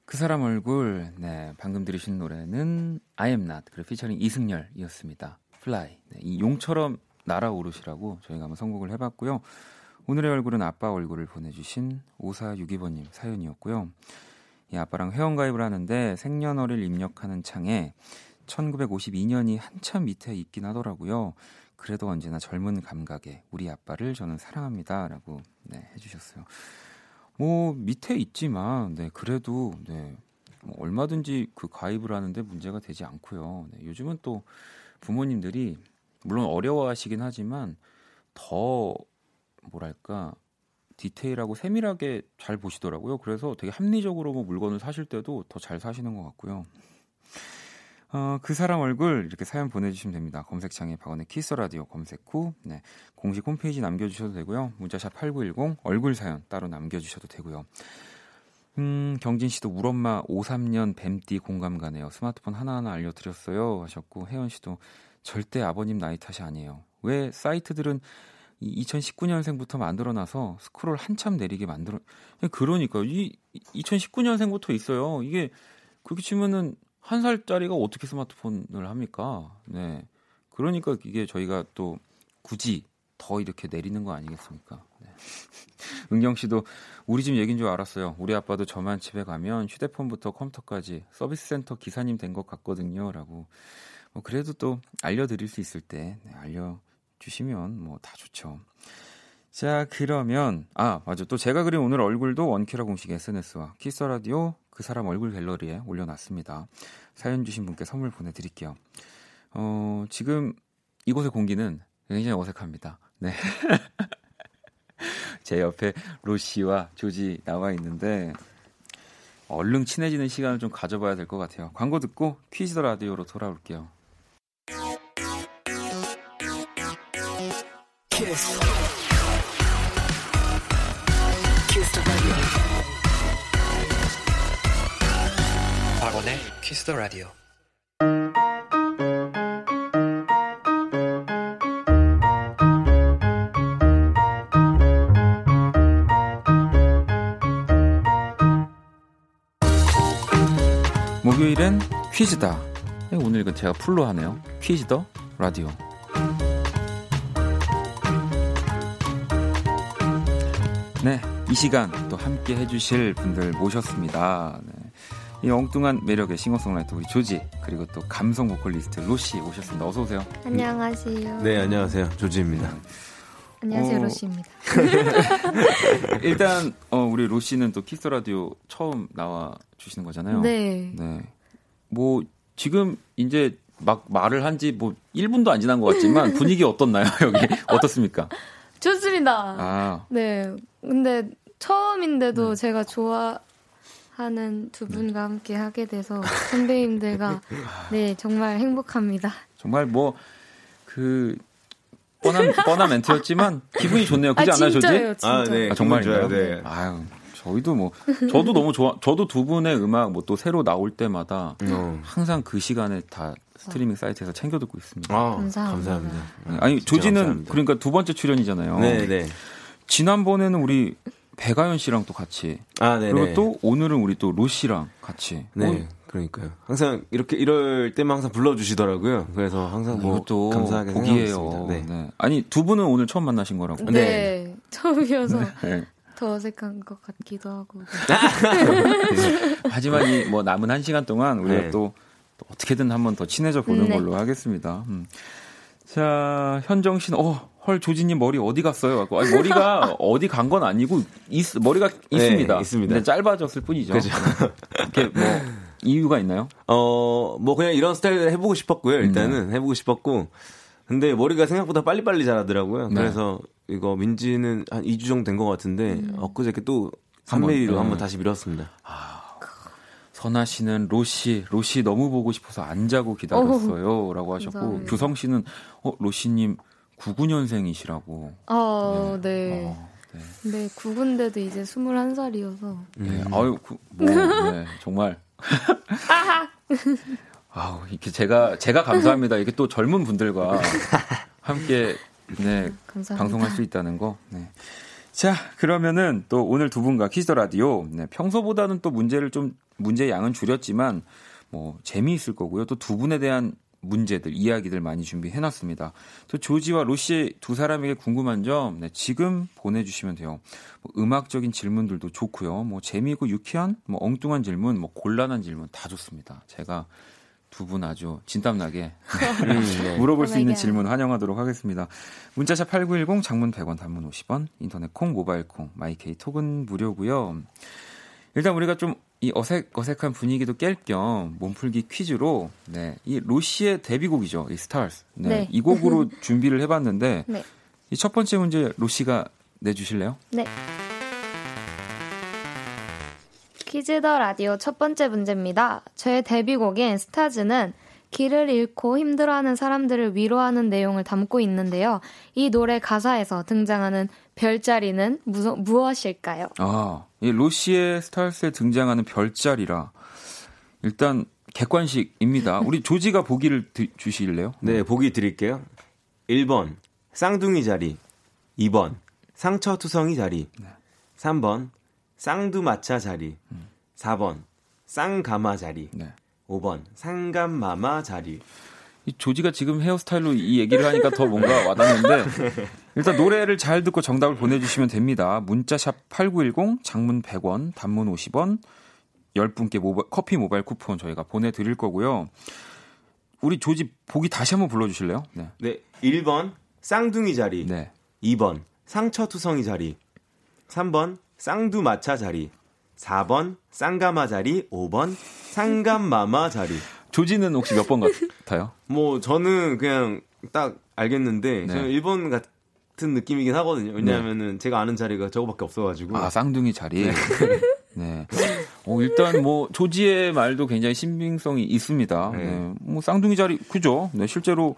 그 사람 얼굴, 네, 방금 들으신 노래는 I am not, 그리고 피처링 이승열이었습니다. Fly. 네, 이 용처럼 날아오르시라고 저희가 한번 선곡을 해봤고요. 오늘의 얼굴은 아빠 얼굴을 보내주신 5462번님 사연이었고요. 이 아빠랑 회원가입을 하는데 생년월일 입력하는 창에 1952년이 한참 밑에 있긴 하더라고요. 그래도 언제나 젊은 감각에 우리 아빠를 저는 사랑합니다라고 네, 해주셨어요. 뭐 밑에 있지만 네 그래도 네 뭐 얼마든지 그 가입을 하는데 문제가 되지 않고요. 네, 요즘은 또 부모님들이 물론 어려워하시긴 하지만 더 뭐랄까 디테일하고 세밀하게 잘 보시더라고요. 그래서 되게 합리적으로 뭐 물건을 사실 때도 더 잘 사시는 것 같고요. 어, 그 사람 얼굴 이렇게 사연 보내주시면 됩니다. 검색창에 박원의 키스 라디오 검색 후 네, 공식 홈페이지 남겨주셔도 되고요. 문자샵 8910 얼굴 사연 따로 남겨주셔도 되고요. 음, 경진 씨도 우리 엄마 53년 뱀띠 공감 가네요. 스마트폰 하나하나 알려드렸어요. 하셨고, 혜연 씨도 절대 아버님 나이 탓이 아니에요. 왜 사이트들은 2019년생부터 만들어놔서 스크롤 한참 내리게 만들어, 그러니까, 이 2019년생부터 있어요. 이게, 그렇게 치면은 한 살짜리가 어떻게 스마트폰을 합니까? 네. 그러니까 이게 저희가 또 굳이 더 이렇게 내리는 거 아니겠습니까? 네. 은경 씨도 우리 집 얘기인 줄 알았어요. 우리 아빠도 저만 집에 가면 휴대폰부터 컴퓨터까지 서비스 센터 기사님 된 것 같거든요. 라고. 뭐 그래도 또 알려 드릴 수 있을 때 네, 알려 주시면 뭐 다 좋죠. 자, 그러면, 아, 맞아. 또 제가 그린 오늘 얼굴도 원키라 공식 SNS와 키스 라디오 그 사람 얼굴 갤러리에 올려 놨습니다. 사연 주신 분께 선물 보내 드릴게요. 어, 지금 이곳의 공기는 굉장히 어색합니다. 네. 제 옆에 로시와 조지 나와 있는데 얼른 친해지는 시간을 좀 가져봐야 될 것 같아요. 광고 듣고 퀴즈 더 라디오로 돌아올게요. 키스. 키스 박원의 키스 더 라디오. 목요일엔 퀴즈다. 네, 오늘 이건 제가 풀로 하네요. 퀴즈 더 라디오. 네, 이 시간 또 함께 해주실 분들 모셨습니다. 네. 이 엉뚱한 매력의 싱어송라이터 우리 조지 그리고 또 감성 보컬리스트 로시 오셨습니다. 어서 오세요. 안녕하세요. 네, 안녕하세요. 조지입니다. 네. 안녕하세요, 어... 로시입니다. 일단 어, 우리 로시는 또 키스 라디오 처음 나와 주시는 거잖아요. 네. 네. 뭐 지금 이제 막 말을 한 지 뭐 1분도 안 지난 것 같지만 분위기 어떻나요? 여기 어떻습니까? 좋습니다. 아. 네. 근데 처음인데도 네. 제가 좋아 하는 두 분과 함께 하게 돼서 선배님들과 네 정말 행복합니다. 정말 뭐그 뻔한 뻔한 멘트였지만 기분이 좋네요. 그지 아, 않나요, 조지? 아, 네. 아, 정말요. 네. 아유, 저희도 뭐 저도 너무 좋아. 저도 두 분의 음악 뭐 또 새로 나올 때마다 음. 항상 그 시간에 다 스트리밍 사이트에서 챙겨 듣고 있습니다. 아, 감사합니다. 감사합니다. 아니 조지는 감사합니다. 그러니까 두 번째 출연이잖아요. 네, 네. 지난번에는 우리 배가연 씨랑 또 같이. 아, 네. 그리고 또 오늘은 우리 또 로씨랑 같이. 네. 오. 그러니까요. 항상 이렇게 이럴 때만 항상 불러주시더라고요. 그래서 항상 뭐 이것도 감사하게 복이에요. 네. 네. 아니 두 분은 오늘 처음 만나신 거라고? 네, 네. 처음이어서 네. 더 어색한 것 같기도 하고. 하지만 이 뭐 남은 한 시간 동안 우리가 네. 또, 또, 어떻게든 한번 더 친해져 보는 네. 걸로 하겠습니다. 음. 자 현정 씨는 어 헐 조지님 머리 어디 갔어요? 아니, 머리가 어디 간 건 아니고 있, 머리가 있습니다. 네, 있습니다. 근데 짧아졌을 뿐이죠. 그죠. 이렇게 뭐 이유가 있나요? 어, 뭐 그냥 이런 스타일을 해보고 싶었고요. 일단은 네. 해보고 싶었고. 근데 머리가 생각보다 빨리빨리 자라더라고요. 네. 그래서 이거 민지는 한 2주 정도 된 것 같은데 음. 엊그저께 또 3mm로 한번, 네. 한번 다시 밀었습니다. 아, 선아 씨는 로시, 로시 너무 보고 싶어서 안 자고 기다렸어요. 라고 하셨고, 감사합니다. 규성 씨는, 어, 로시님 99년생이시라고. 아, 네. 네. 어, 네. 네, 99인데도 이제 21살이어서. 네, 음. 아유, 그, 뭐, 네, 정말. 아우, 이렇게 제가, 제가 감사합니다. 이게 또 젊은 분들과 함께, 네, 감사합니다. 방송할 수 있다는 거. 네. 자, 그러면은 또 오늘 두 분과 키스 더 라디오, 네, 평소보다는 또 문제를 좀, 문제 양은 줄였지만, 뭐, 재미있을 거고요. 또 두 분에 대한 문제들, 이야기들 많이 준비해놨습니다. 또 조지와 로시 두 사람에게 궁금한 점, 네, 지금 보내주시면 돼요. 뭐 음악적인 질문들도 좋고요. 뭐 재미있고 유쾌한, 뭐 엉뚱한 질문, 뭐 곤란한 질문 다 좋습니다. 제가 두 분 아주 진땀나게 음, 네. 물어볼 수 있는 질문 환영하도록 하겠습니다. 문자샵 8910 장문 100원 단문 50원 인터넷 콩 모바일 콩 마이케이 톡은 무료고요. 일단 우리가 좀 이 어색 어색한 분위기도 깰 겸 몸풀기 퀴즈로 네, 이 로시의 데뷔곡이죠. 이 Stars. 네. 네. 이 곡으로 준비를 해 봤는데 네. 이 첫 번째 문제 로시가 내 주실래요? 네. Quiz the Radio 첫 번째 문제입니다. 제 데뷔곡인 Stars는 길을 잃고 힘들어하는 사람들을 위로하는 내용을 담고 있는데요. 이 노래 가사에서 등장하는 별자리는 무, 무엇일까요? 아, 이 로시의 스타즈에 등장하는 별자리라. 일단 객관식입니다. 우리 조지가 보기를 드, 주실래요? 네, 보기 드릴게요. 1번 쌍둥이 자리, 2번 상처투성이 자리, 3번 쌍두마차 자리. 4번 쌍가마 자리. 네. 5번 상감마마 자리. 이 조지가 지금 헤어스타일로 이 얘기를 하니까 더 뭔가 와닿는데 일단 노래를 잘 듣고 정답을 보내주시면 됩니다. 문자샵 8910 장문 100원 단문 50원 10분께 모바, 커피 모바일 쿠폰 저희가 보내드릴 거고요. 우리 조지 보기 다시 한번 불러주실래요? 네. 네. 1번 쌍둥이 자리. 네. 2번 상처투성이 자리. 3번 쌍두마차 자리, 4번 쌍가마 자리, 5번 상감마마 자리. 조지는 혹시 몇 번 같아요? 뭐 저는 그냥 딱 알겠는데 네. 저는 1번 같은 느낌이긴 하거든요. 왜냐하면은 네. 제가 아는 자리가 저거밖에 없어가지고. 아 쌍둥이 자리. 네. 네. 어, 일단 뭐 조지의 말도 굉장히 신빙성이 있습니다. 네. 네. 뭐 쌍둥이 자리 그죠? 네, 실제로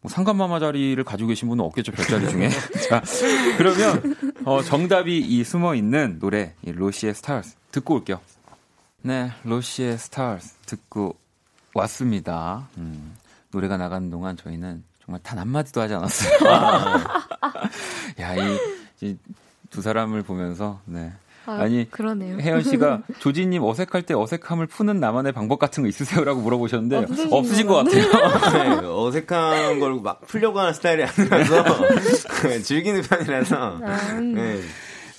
뭐 상감마마 자리를 가지고 계신 분은 없겠죠 별자리 중에. 자 그러면 어, 정답이 이 숨어 있는 노래 이 로시의 스타즈 듣고 올게요. 네, 로시의 스타즈 듣고 왔습니다. 음, 노래가 나가는 동안 저희는 정말 단 한마디도 하지 않았어요. 야, 이두 사람을 보면서 네. 아, 니 그러네요. 혜연 씨가 조지님 어색할 때 어색함을 푸는 나만의 방법 같은 거 있으세요라고 물어보셨는데 없으신 것 같아요. 네, 어색한 걸 막 풀려고 하는 스타일이 아니라서 네, 즐기는 편이라서. 음. 네.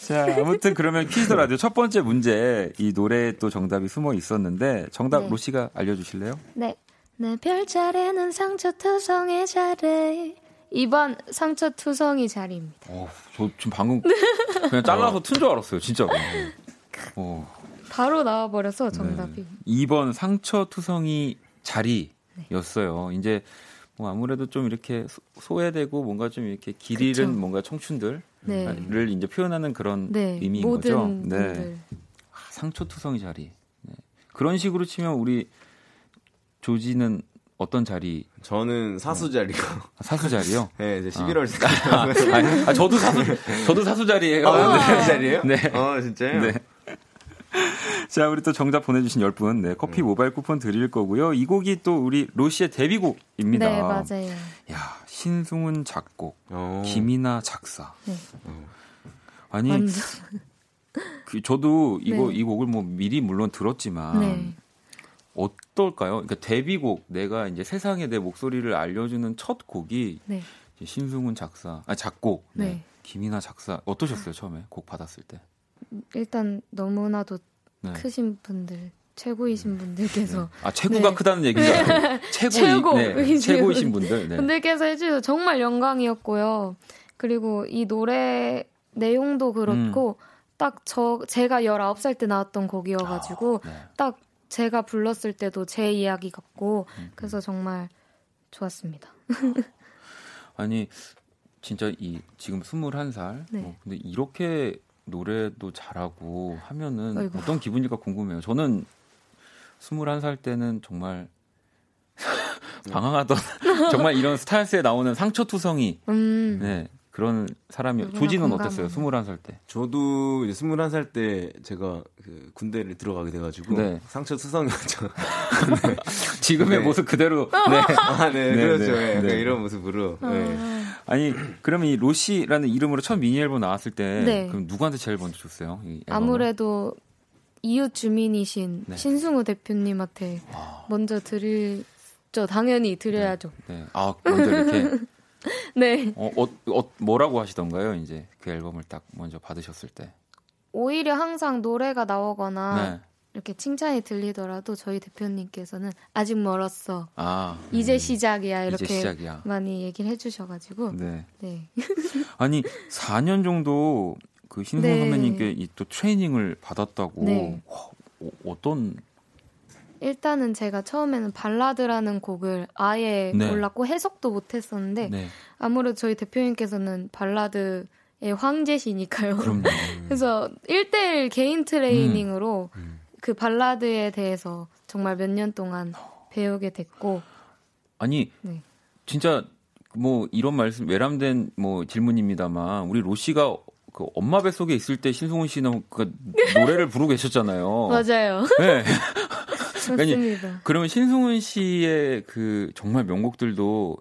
자, 아무튼 그러면 퀴즈 라디오 첫 번째 문제 이 노래에 또 정답이 숨어 있었는데 정답 네. 로씨가 알려주실래요? 네. 내 별자리는 상처투성의 자리. 2번 상처투성이 자리입니다. 어, 저 지금 방금 그냥 잘라서 튼 줄 알았어요, 진짜로. 어. 바로 나와버려서 정답이. 네. 2번 상처투성이 자리였어요. 네. 이제 뭐 아무래도 좀 이렇게 소외되고 뭔가 좀 이렇게 길 잃은 뭔가 청춘들 을 네. 이제 표현하는 그런 네. 의미인 거죠. 네. 아, 상처투성이 자리. 네. 그런 식으로 치면 우리 조지는 어떤 자리? 저는 사수 자리요. 아, 사수 자리요? 네, 이제 11월 아, 아, 아, 저도 사수, 저도 사수 자리예요. 아, 네. 자리예요? 네. 어, 진짜요? 네. 자, 우리 또 정답 보내주신 10분, 네, 커피 음. 모바일 쿠폰 드릴 거고요. 이 곡이 또 우리 로시의 데뷔곡입니다. 네, 맞아요. 야, 신승훈 작곡, 오. 어. 김이나 작사. 네. 아니, 완전. 그, 저도 이거, 네. 이 곡을 뭐 미리 물론 들었지만, 네. 어떨까요? 그러니까 데뷔곡 내가 이제 세상에 내 목소리를 알려주는 첫 곡이 네. 신승훈 작사, 아 작곡, 네. 네. 김이나 작사 어떠셨어요 처음에 곡 받았을 때? 일단 너무나도 네. 크신 분들, 최고이신 분들께서 네. 아 최고가 네. 크다는 얘기죠. 최고 최고 네, 최고 이신 분들 분들께서 해주셔서 정말 영광이었고요. 그리고 이 노래 내용도 그렇고 음. 딱저 제가 19살 때 나왔던 곡이어가지고 아, 딱 제가 불렀을 때도 제 이야기 같고 음. 그래서 정말 좋았습니다. 아니 진짜 이 지금 21살 네. 뭐 근데 이렇게 노래도 잘하고 하면은 어이구. 어떤 기분일까 궁금해요. 저는 21살 때는 정말 방황하던 정말 이런 스타일스에 나오는 상처투성이 음. 네 그런 사람이 조지는 어땠어요? 21살 때. 저도 이제 21살 때 제가 그 군대를 들어가게 돼 가지고 네. 상처 투성이었죠. 네. 지금의 네. 모습 그대로 네. 아, 네. 네 그렇죠. 네. 네. 이런 모습으로. 아. 아니, 그러면 이 로시라는 이름으로 처음 미니 앨범 나왔을 때 그럼 누구한테 제일 먼저 줬어요? 아무래도 이웃 주민이신 신승우 대표님한테 와. 먼저 드릴 죠 당연히 드려야죠. 네. 아 먼저 이렇게. 네. 어, 어, 어, 뭐라고 하시던가요? 이제 그 앨범을 딱 먼저 받으셨을 때. 오히려 항상 노래가 나오거나 네. 이렇게 칭찬이 들리더라도 저희 대표님께서는 아직 멀었어. 아, 이제 음. 시작이야. 이렇게 이제 시작이야. 많이 얘기를 해주셔가지고. 네. 네. 아니 4년 정도 그 신승 네. 선배님께 또 트레이닝을 받았다고. 네. 어, 어떤 일단은 제가 처음에는 발라드라는 곡을 아예 네. 몰랐고 해석도 못했었는데 네. 아무래도 저희 대표님께서는 발라드의 황제시니까요. 그래서 1대1 개인 트레이닝으로 음. 음. 그 발라드에 대해서 정말 몇 년 동안 배우게 됐고 아니 네. 진짜 뭐 이런 말씀 외람된 뭐 질문입니다만 우리 로시가 그 엄마 뱃속에 있을 때 신승훈 씨는 그 노래를 부르고 계셨잖아요. 맞아요. 네. 맞습니다. 그러면 신승훈 씨의 그 정말 명곡들도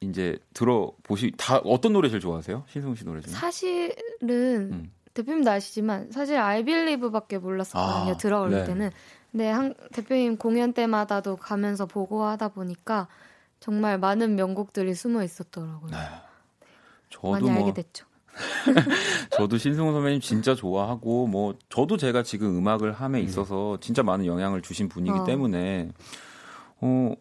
이제 들어보시 다 어떤 노래 제일 좋아하세요? 신승훈 씨 노래 중에? 사실은 음. 대표님도 아시지만 사실 I Believe밖에 몰랐었거든요. 아, 들어올 네. 때는. 근데 한, 대표님 공연 때마다도 가면서 보고 하다 보니까 정말 많은 명곡들이 숨어 있었더라고요. 네. 저도 많이 뭐, 알게 됐죠. 저도 신승훈 선배님 진짜 좋아하고 뭐 저도 제가 지금 음악을 함에 음. 있어서 진짜 많은 영향을 주신 분이기 어. 때문에 어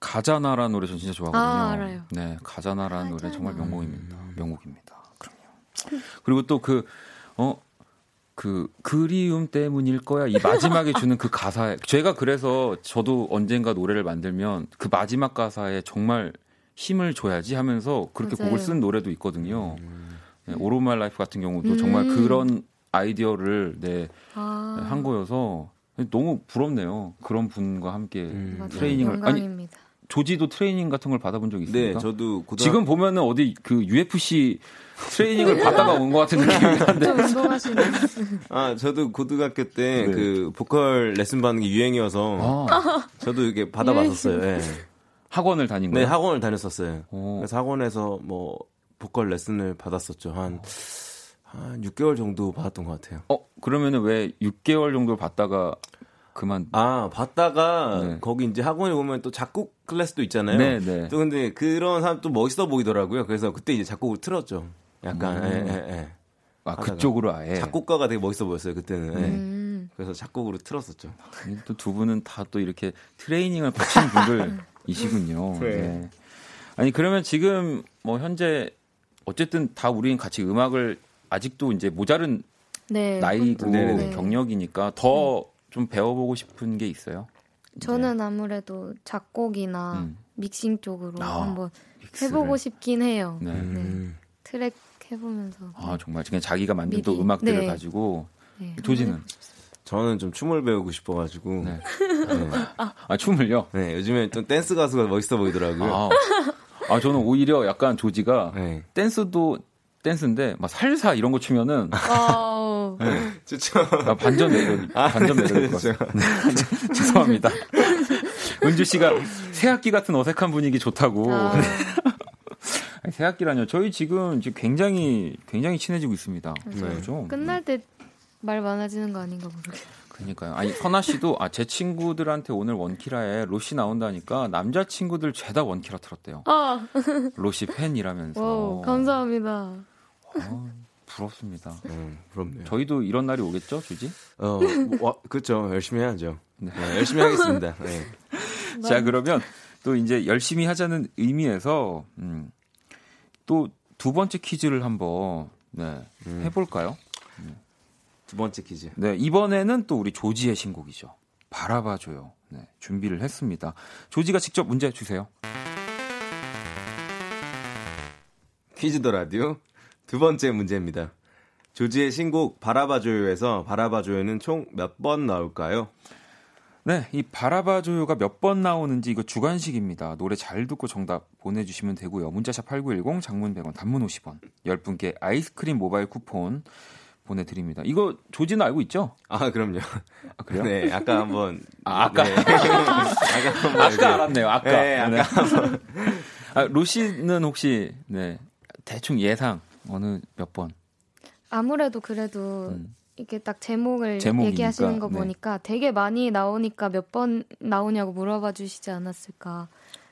가자나라는 노래 전 진짜 좋아하거든요. 아, 알아요. 네, 가자나라는 가자나. 노래 정말 명곡입니다. 명곡입니다. 그럼요. 그리고 또그 어, 그 그리움 때문일 거야 이 마지막에 주는 그 가사에 제가 그래서 저도 언젠가 노래를 만들면 그 마지막 가사에 정말 힘을 줘야지 하면서 그렇게 맞아요. 곡을 쓴 노래도 있거든요. 음. 네, All of My Life 같은 경우도 음. 정말 그런 아이디어를 네, 아. 한 거여서 너무 부럽네요. 그런 분과 함께 음. 트레이닝을 영광입니다. 아니 조지도 트레이닝 같은 걸 받아본 적 있습니까? 네, 저도 고등학... 지금 보면은 어디 그 UFC 트레이닝을 받다가 온 것 같은 느낌이 한데. 운동하시는. 아, 저도 고등학교 때그 네. 그 보컬 레슨 받는 게 유행이어서 아. 저도 이게 받아봤었어요. 네. 학원을 다닌 네, 거예요? 네, 학원을 다녔었어요. 오. 그래서 학원에서 뭐 보컬 레슨을 받았었죠. 한, 한 6개월 정도 받았던 것 같아요. 어, 그러면은 왜 6개월 정도 받다가 그만. 아, 받다가 네. 거기 이제 학원에 보면 또 작곡 클래스도 있잖아요. 네, 네. 또 근데 그런 사람 또 멋있어 보이더라고요. 그래서 그때 이제 작곡을 틀었죠. 약간, 음. 예, 예, 예. 아, 그쪽으로 아예. 작곡가가 되게 멋있어 보였어요, 그때는. 예. 음. 그래서 작곡으로 틀었었죠. 또 두 분은 다 또 이렇게 트레이닝을 받친 분들이시군요. 네. 네. 아니, 그러면 지금 뭐 현재 어쨌든 다 우리는 같이 음악을 아직도 이제 모자른 네, 나이고 네. 경력이니까 더좀 네. 배워보고 싶은 게 있어요. 저는 아무래도 작곡이나 음. 믹싱 쪽으로 아, 한번 믹스를. 해보고 싶긴 해요. 네. 네. 트랙 해보면서. 아 정말 그냥 자기가 만든 미리. 또 음악들을 네. 가지고 도지는 저는 좀 춤을 배우고 싶어가지고. 네. 네. 아, 춤을요? 네, 요즘에 좀 댄스 가수가 멋있어 보이더라고요. 아, 아 저는 오히려 약간 조지가 네. 댄스도 댄스인데 막 살사 이런 거 추면은 네. 좋죠. 아, 반전 매력 아, 반전 매력일 것 같아요. 네. 죄송합니다. 은주 씨가 새학기 같은 어색한 분위기 좋다고. 아. 새학기라뇨. 저희 지금 지금 굉장히 굉장히 친해지고 있습니다. 네. 그렇죠? 끝날 때 말 많아지는 거 아닌가 모르겠어요. 그러니까요. 아니 선아 씨도 아 제 친구들한테 오늘 원키라에 로시 나온다니까 남자 친구들 죄다 원키라 틀었대요. 아. 로시 팬이라면서. 오, 감사합니다. 어, 부럽습니다. 음, 부럽네요. 저희도 이런 날이 오겠죠, 주지? 어, 뭐, 그렇죠. 열심히 해야죠. 네. 네, 열심히 하겠습니다. 네. 자, 그러면 또 이제 열심히 하자는 의미에서 음, 또두 번째 퀴즈를 한번 네, 음. 해볼까요? 두 번째 퀴즈. 네, 이번에는 또 우리 조지의 신곡이죠. 바라봐줘요. 네, 준비를 했습니다. 조지가 직접 문제 주세요. 퀴즈 더 라디오 두 번째 문제입니다. 조지의 신곡 바라봐줘요에서 바라봐줘요는 총 몇 번 나올까요? 네, 이 바라봐줘요가 몇 번 나오는지 이거 주관식입니다. 노래 잘 듣고 정답 보내주시면 되고요. 문자샵 8910, 장문 100원, 단문 50원. 10분께 아이스크림 모바일 쿠폰 보내드립니다. 이거 조지는 알고 있죠? 아, 그럼요. 아, 그래요? 네, 아까 한번. 아, 아까. 네. 아까, 아까 알았네요, 아까. 네, 아까. 네. 아, 로시는 혹시, 네, 대충 예상, 어느 몇 번? 아무래도 그래도 음. 이게 딱 제목을 제목이니까, 얘기하시는 거 네. 보니까 되게 많이 나오니까 몇 번 나오냐고 물어봐 주시지 않았을까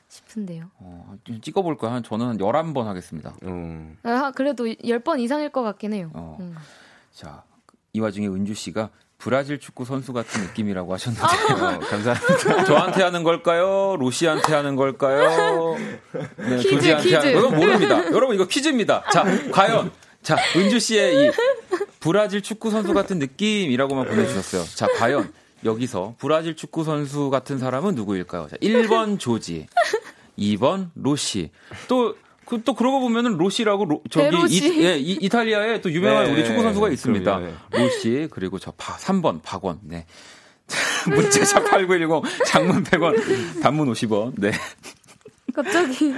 싶은데요. 어, 찍어볼까요? 한, 저는 한 11번 하겠습니다. 음. 아, 그래도 10번 이상일 것 같긴 해요. 어. 음. 자, 이 와중에 은주 씨가 브라질 축구 선수 같은 느낌이라고 하셨는데 어, 감사합니다. 저한테 하는 걸까요? 로시한테 하는 걸까요? 네, 퀴즈, 조지한테 퀴즈. 하는 거 모릅니다. 여러분 이거 퀴즈입니다. 자, 과연 자 은주 씨의 이 브라질 축구 선수 같은 느낌이라고만 보내 주셨어요. 자, 과연 여기서 브라질 축구 선수 같은 사람은 누구일까요? 자, 1번 조지, 2번 로시. 또, 그, 또 그러고 보면은 로시라고 로, 저기 이, 예, 이, 이탈리아에 또 유명한 네, 우리 축구 선수가 있습니다. 그럼요, 네. 로시 그리고 저 바, 3번 박원. 네. 문자샵 8910 장문 100원 단문 50원. 네. 갑자기.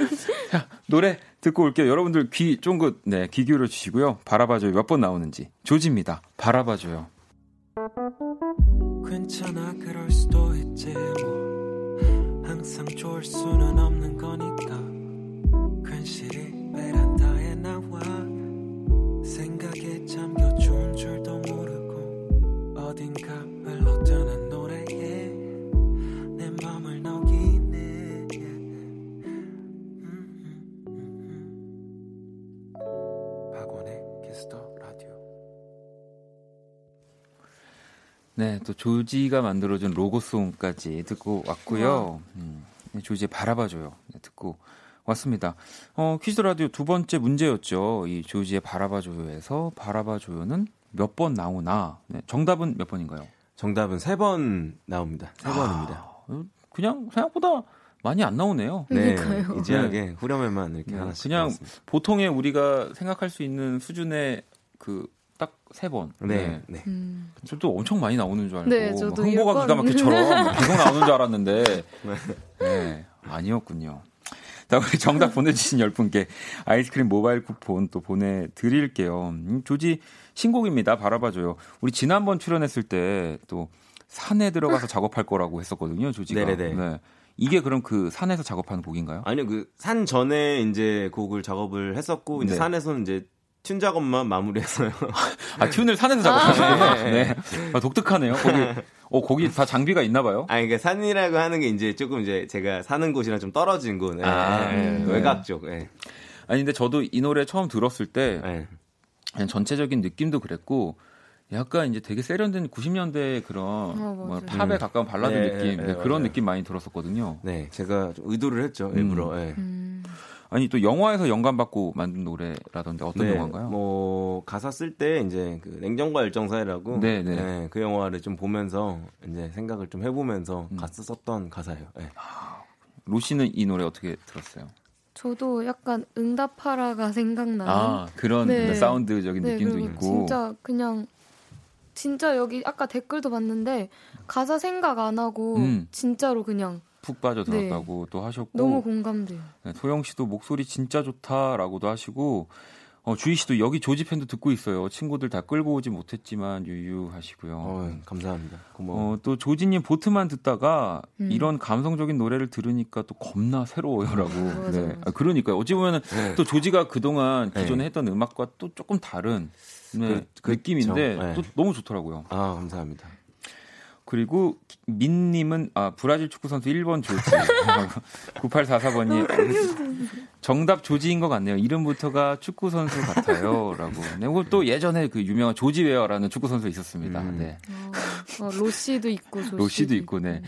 자, 노래 듣고 올게요. 여러분들 귀 쫑긋, 네, 귀 기울여 주시고요. 바라봐줘요. 몇 번 나오는지. 조지입니다. 바라봐줘요. 괜찮아, 그럴 수도 있지, 뭐. 항상 좋을 수는 없는 거니까. 괜시리 베란다에 나와. 생각에 잠겨 좋은 줄도 모르고. 어딘가 흘러드는 네, 또 조지가 만들어준 로고송까지 듣고 왔고요. 음, 조지의 바라봐줘요. 네, 듣고 왔습니다. 어, 퀴즈 라디오 두 번째 문제였죠. 이 조지의 바라봐줘요에서 바라봐줘요는 몇 번 나오나? 네, 정답은 몇 번인가요? 정답은 세 번 나옵니다. 세 아, 번입니다. 그냥 생각보다 많이 안 나오네요. 네, 이지하게 네. 후렴에만 이렇게 네, 하나씩. 그냥 나왔습니다. 보통의 우리가 생각할 수 있는 수준의 그 딱세 번. 네. 네. 음. 저도 엄청 많이 나오는 줄 알고 네, 저도 흥보가 기가 막혀처럼 계속 나오는 줄 알았는데 네. 네. 아니었군요. 자, 우리 정답 보내주신 10분께 아이스크림 모바일 쿠폰 또 보내드릴게요. 음, 조지 신곡입니다. 바라봐줘요. 우리 지난번 출연했을 때 또 산에 들어가서 작업할 거라고 했었거든요. 조지가. 네네네. 네. 이게 그럼 그 산에서 작업하는 곡인가요? 아니요, 그 산 전에 이제 곡을 작업을 했었고 이제 네. 산에서는 이제 튠 작업만 마무리해서요. 아 튠을 산에서 작업하시는구나. 아, 네. 네. 아, 독특하네요. 거기 어 거기 다 장비가 있나 봐요. 아 그러니까 산이라고 하는 게 이제 조금 이제 제가 사는 곳이랑 좀 떨어진 곳, 네. 아, 네. 외곽 쪽. 네. 아니 근데 저도 이 노래 처음 들었을 때 네. 그냥 전체적인 느낌도 그랬고 약간 이제 되게 세련된 90년대 그런 어, 뭐 팝에 가까운 발라드 네, 느낌 네, 그런 느낌 많이 들었었거든요. 네, 제가 의도를 했죠 일부러. 음. 음. 아니 또 영화에서 영감 받고 만든 노래라던데 어떤 네, 영화인가요? 뭐 가사 쓸 때 이제 그 냉정과 열정 사이라고 네, 네. 네, 그 영화를 좀 보면서 이제 생각을 좀 해보면서 음. 가사 썼던 가사예요. 네. 아, 로시는 이 노래 어떻게 들었어요? 저도 약간 응답하라가 생각나는 아 그런 네. 사운드적인 네, 느낌도 있고 진짜 그냥 진짜 여기 아까 댓글도 봤는데 가사 생각 안 하고 음. 진짜로 그냥 푹 빠져들었다고 네. 또 하셨고 너무 공감돼요. 네, 소영 씨도 목소리 진짜 좋다라고도 하시고 어, 주희 씨도 여기 조지 팬도 듣고 있어요. 친구들 다 끌고 오지 못했지만 유유하시고요. 어, 감사합니다. 고마워. 어, 또 조지님 보트만 듣다가 음. 이런 감성적인 노래를 들으니까 또 겁나 새로워요라고. 네. 아, 그러니까요. 어찌 보면은 네. 또 조지가 그동안 네. 기존에 했던 음악과 또 조금 다른 네, 그, 느낌인데 네. 또 너무 좋더라고요. 아 감사합니다. 그리고 민님은 아 브라질 축구 선수 1번 조지 9844번이 정답 조지인 것 같네요. 이름부터가 축구 선수 같아요.라고. 네, 또 예전에 그 유명한 조지 웨어라는 축구 선수 있었습니다. 음. 네. 어, 어, 로시도 있고 조지도 로시도 있고 네.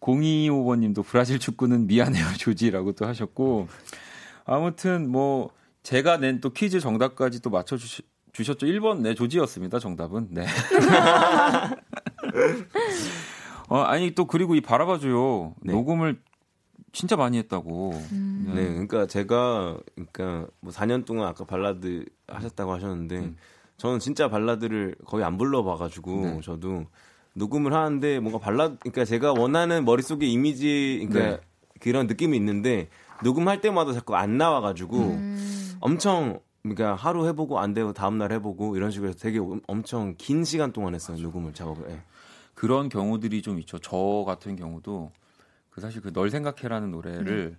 0225번님도 브라질 축구는 미안해요 조지라고 또 하셨고 아무튼 뭐 제가 낸 또 퀴즈 정답까지 또 맞춰. 주셨죠. 1번 네 조지였습니다. 정답은. 네. 어, 아니 또 그리고 이 바라봐줘요. 네. 녹음을 진짜 많이 했다고. 음. 네. 네. 그러니까 제가 그러니까 뭐 4년 동안 아까 발라드 하셨다고 하셨는데 음. 저는 진짜 발라드를 거의 안 불러봐가지고 네. 저도 녹음을 하는데 뭔가 발라 그러니까 제가 원하는 머릿속에 이미지 그러니까 네. 그런 느낌이 있는데 녹음할 때마다 자꾸 안 나와가지고 음. 엄청 그러니까 하루 해보고 안 되고 다음 날 해보고 이런 식으로 해서 되게 엄청 긴 시간 동안 했어요 녹음을 작업을. 네. 그런 경우들이 좀 있죠. 저 같은 경우도 그 사실 그 널 생각해라는 노래를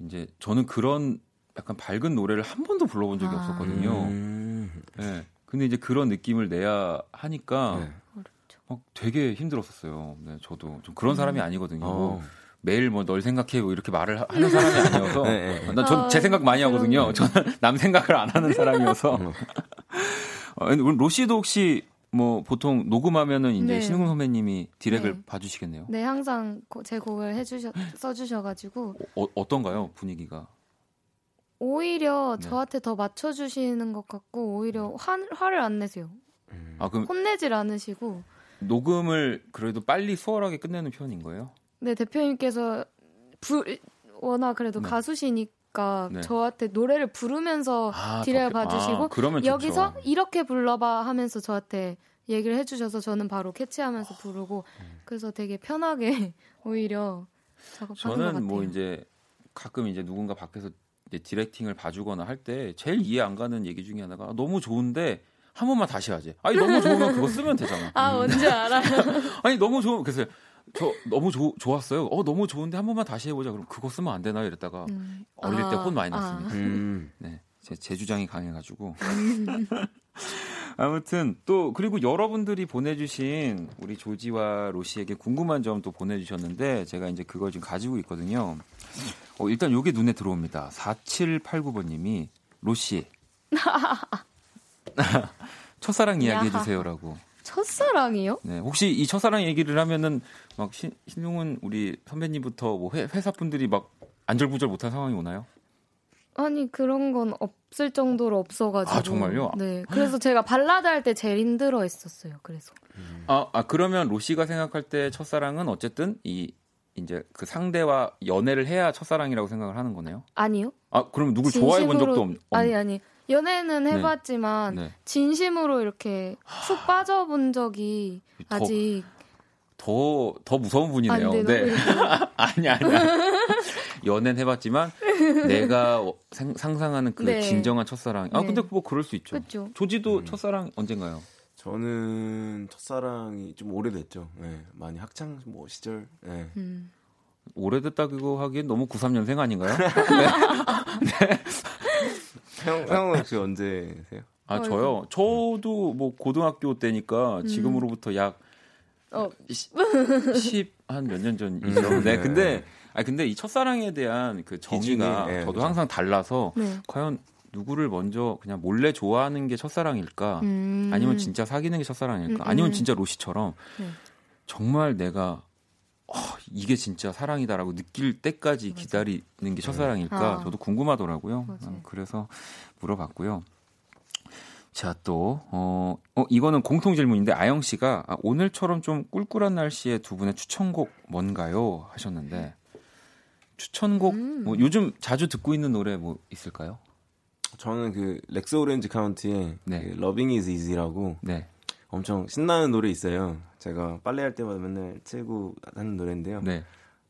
음. 이제 저는 그런 약간 밝은 노래를 한 번도 불러본 적이 아. 없었거든요. 음. 네. 근데 이제 그런 느낌을 내야 하니까 네. 막 되게 힘들었었어요. 네, 저도 좀 그런 사람이 음. 아니거든요. 어. 매일 뭐 널 생각해 뭐 이렇게 말을 하는 사람이 아니어서 네, 네. 난전제 아, 생각 많이 하거든요. 저는 남 생각을 안 하는 사람이어서. 어, 로시도 혹시 뭐 보통 녹음하면은 이제 네. 신흥 선배님이 디렉을 네. 봐주시겠네요. 네, 항상 제 곡을 해주셔 써주셔가지고 어, 어떤가요 분위기가? 오히려 네. 저한테 더 맞춰주시는 것 같고 오히려 화, 화를 안 내세요. 음. 아, 그럼 혼내질 않으시고 녹음을 그래도 빨리 수월하게 끝내는 편인 거예요? 네, 대표님께서 부, 워낙 그래도 네. 가수시니까 네. 저한테 노래를 부르면서 아, 디렉을 봐주시고 아, 여기서 이렇게 불러봐 하면서 저한테 얘기를 해주셔서 저는 바로 캐치하면서 부르고 음. 그래서 되게 편하게 오히려 작업하는 것 같아요. 저는 뭐 이제 가끔 이제 누군가 밖에서 이제 디렉팅을 봐주거나 할 때 제일 이해 안 가는 얘기 중에 하나가 너무 좋은데 한 번만 다시 하지. 아니 너무 좋으면 그거 쓰면 되잖아. 아 뭔지 알아요. 아니 너무 좋으면 그래서 저 너무 조, 좋았어요. 어 너무 좋은데 한 번만 다시 해보자. 그럼 그거 쓰면 안 되나 이랬다가 음. 어릴 아, 때혼 많이 났습니다. 아. 음. 네, 제, 제 주장이 강해가지고. 아무튼 또 그리고 여러분들이 보내주신 우리 조지와 로시에게 궁금한 점 또 보내주셨는데 제가 이제 그걸 지금 가지고 있거든요. 어, 일단 요게 눈에 들어옵니다. 4789번님이 로시 첫사랑 이야기 해주세요라고. 첫사랑이요? 네, 혹시 이 첫사랑 얘기를 하면은 막 신, 신용은 우리 선배님부터 뭐 회, 회사 분들이 막 안절부절 못한 상황이 오나요? 아니 그런 건 없을 정도로 없어가지고. 아 정말요? 네. 그래서 제가 발라드 할 때 제일 힘들어했었어요. 그래서. 아, 아 그러면 로시가 생각할 때 첫사랑은 어쨌든 이 이제 그 상대와 연애를 해야 첫사랑이라고 생각을 하는 거네요? 아니요. 아, 그럼 누굴 좋아해 본 적도 없, 없 아니, 아니. 연애는 네. 해봤지만 네. 네. 진심으로 이렇게 푹 빠져본 적이 더, 아직 더, 더 무서운 분이네요. 안 네. 아니, 아니. 연애는 해봤지만 내가 상, 상하는 그 네. 진정한 첫사랑. 아, 네. 근데 뭐 그럴 수 있죠. 그쵸. 조지도 음. 첫사랑 언젠가요? 저는 첫사랑이 좀 오래됐죠. 네, 많이 학창 뭐 시절. 네. 음. 오래됐다고 하기엔 너무 93년생 아닌가요? 네. 형, 형은 혹시 언제세요? 아, 저요? 저도 뭐 고등학교 때니까 음. 지금으로부터 약 어. 10, 한 몇 년 전이죠. 음, 네, 근데, 아 근데 이 첫사랑에 대한 그 정의가 네, 저도 그렇죠. 항상 달라서 네. 과연 누구를 먼저 그냥 몰래 좋아하는 게 첫사랑일까? 음. 아니면 진짜 사귀는 게 첫사랑일까? 음, 아니면 음. 진짜 로시처럼 네. 정말 내가 어, 이게 진짜 사랑이다라고 느낄 때까지 맞아. 기다리는 게 첫사랑일까? 아. 저도 궁금하더라고요. 음, 그래서 물어봤고요. 자, 또, 어, 어, 이거는 공통 질문인데, 아영 씨가 아, 오늘처럼 좀 꿀꿀한 날씨에 두 분의 추천곡 뭔가요? 하셨는데, 추천곡, 음. 뭐 요즘 자주 듣고 있는 노래 뭐 있을까요? 저는 그 Rex Orange County의 네. 그 Loving Is Easy라고 네. 엄청 신나는 노래 있어요. 제가 빨래할 때마다 맨날 틀고 하는 노래인데요. 네.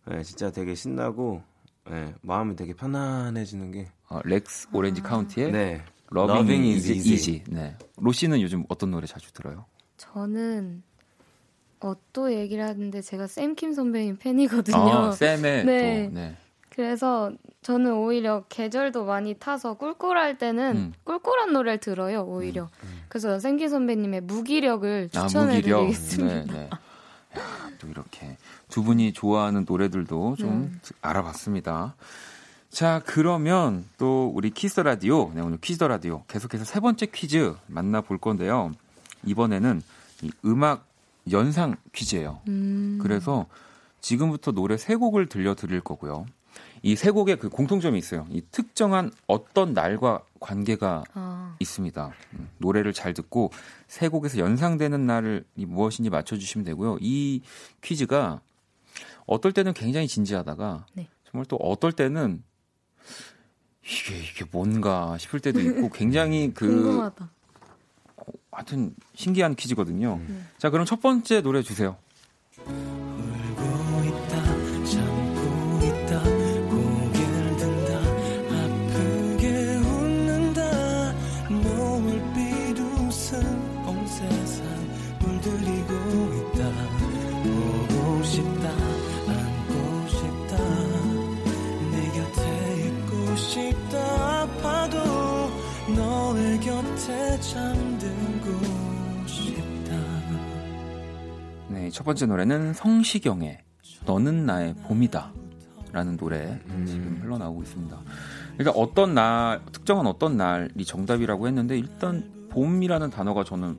네 진짜 되게 신나고 네, 마음이 되게 편안해지는 게 어, Rex Orange 아. County의 네. Loving Is Easy. 네. 로시는 요즘 어떤 노래 자주 들어요? 저는 어, 또 얘기를 하는데 제가 샘킴 선배님 팬이거든요. 아, 샘의 네. 또, 네. 그래서 저는 오히려 계절도 많이 타서 꿀꿀할 때는 음. 꿀꿀한 노래를 들어요, 오히려. 음, 음. 그래서 샘킴 선배님의 무기력을 추천해드리겠습니다. 아, 네, 네. 야, 또 이렇게 두 분이 좋아하는 노래들도 좀 네. 알아봤습니다. 자, 그러면 또 우리 Kiss the Radio, 네, 오늘 Quiz the Radio 계속해서 세 번째 퀴즈 만나볼 건데요. 이번에는 이 음악 연상 퀴즈예요. 음. 그래서 지금부터 노래 세 곡을 들려드릴 거고요. 이 세 곡의 그 공통점이 있어요. 이 특정한 어떤 날과 관계가 아. 있습니다. 음, 노래를 잘 듣고 세 곡에서 연상되는 날을 무엇인지 맞춰주시면 되고요. 이 퀴즈가 어떨 때는 굉장히 진지하다가 네. 정말 또 어떨 때는 이게 이게 뭔가 싶을 때도 있고 굉장히 그 궁금하다. 어, 하여튼 신기한 퀴즈거든요. 네. 자 그럼 첫 번째 노래 주세요. 첫 번째 노래는 성시경의 너는 나의 봄이다 라는 노래 음. 지금 흘러나오고 있습니다. 일단 어떤 날, 특정한 어떤 날이 정답이라고 했는데 일단 봄이라는 단어가 저는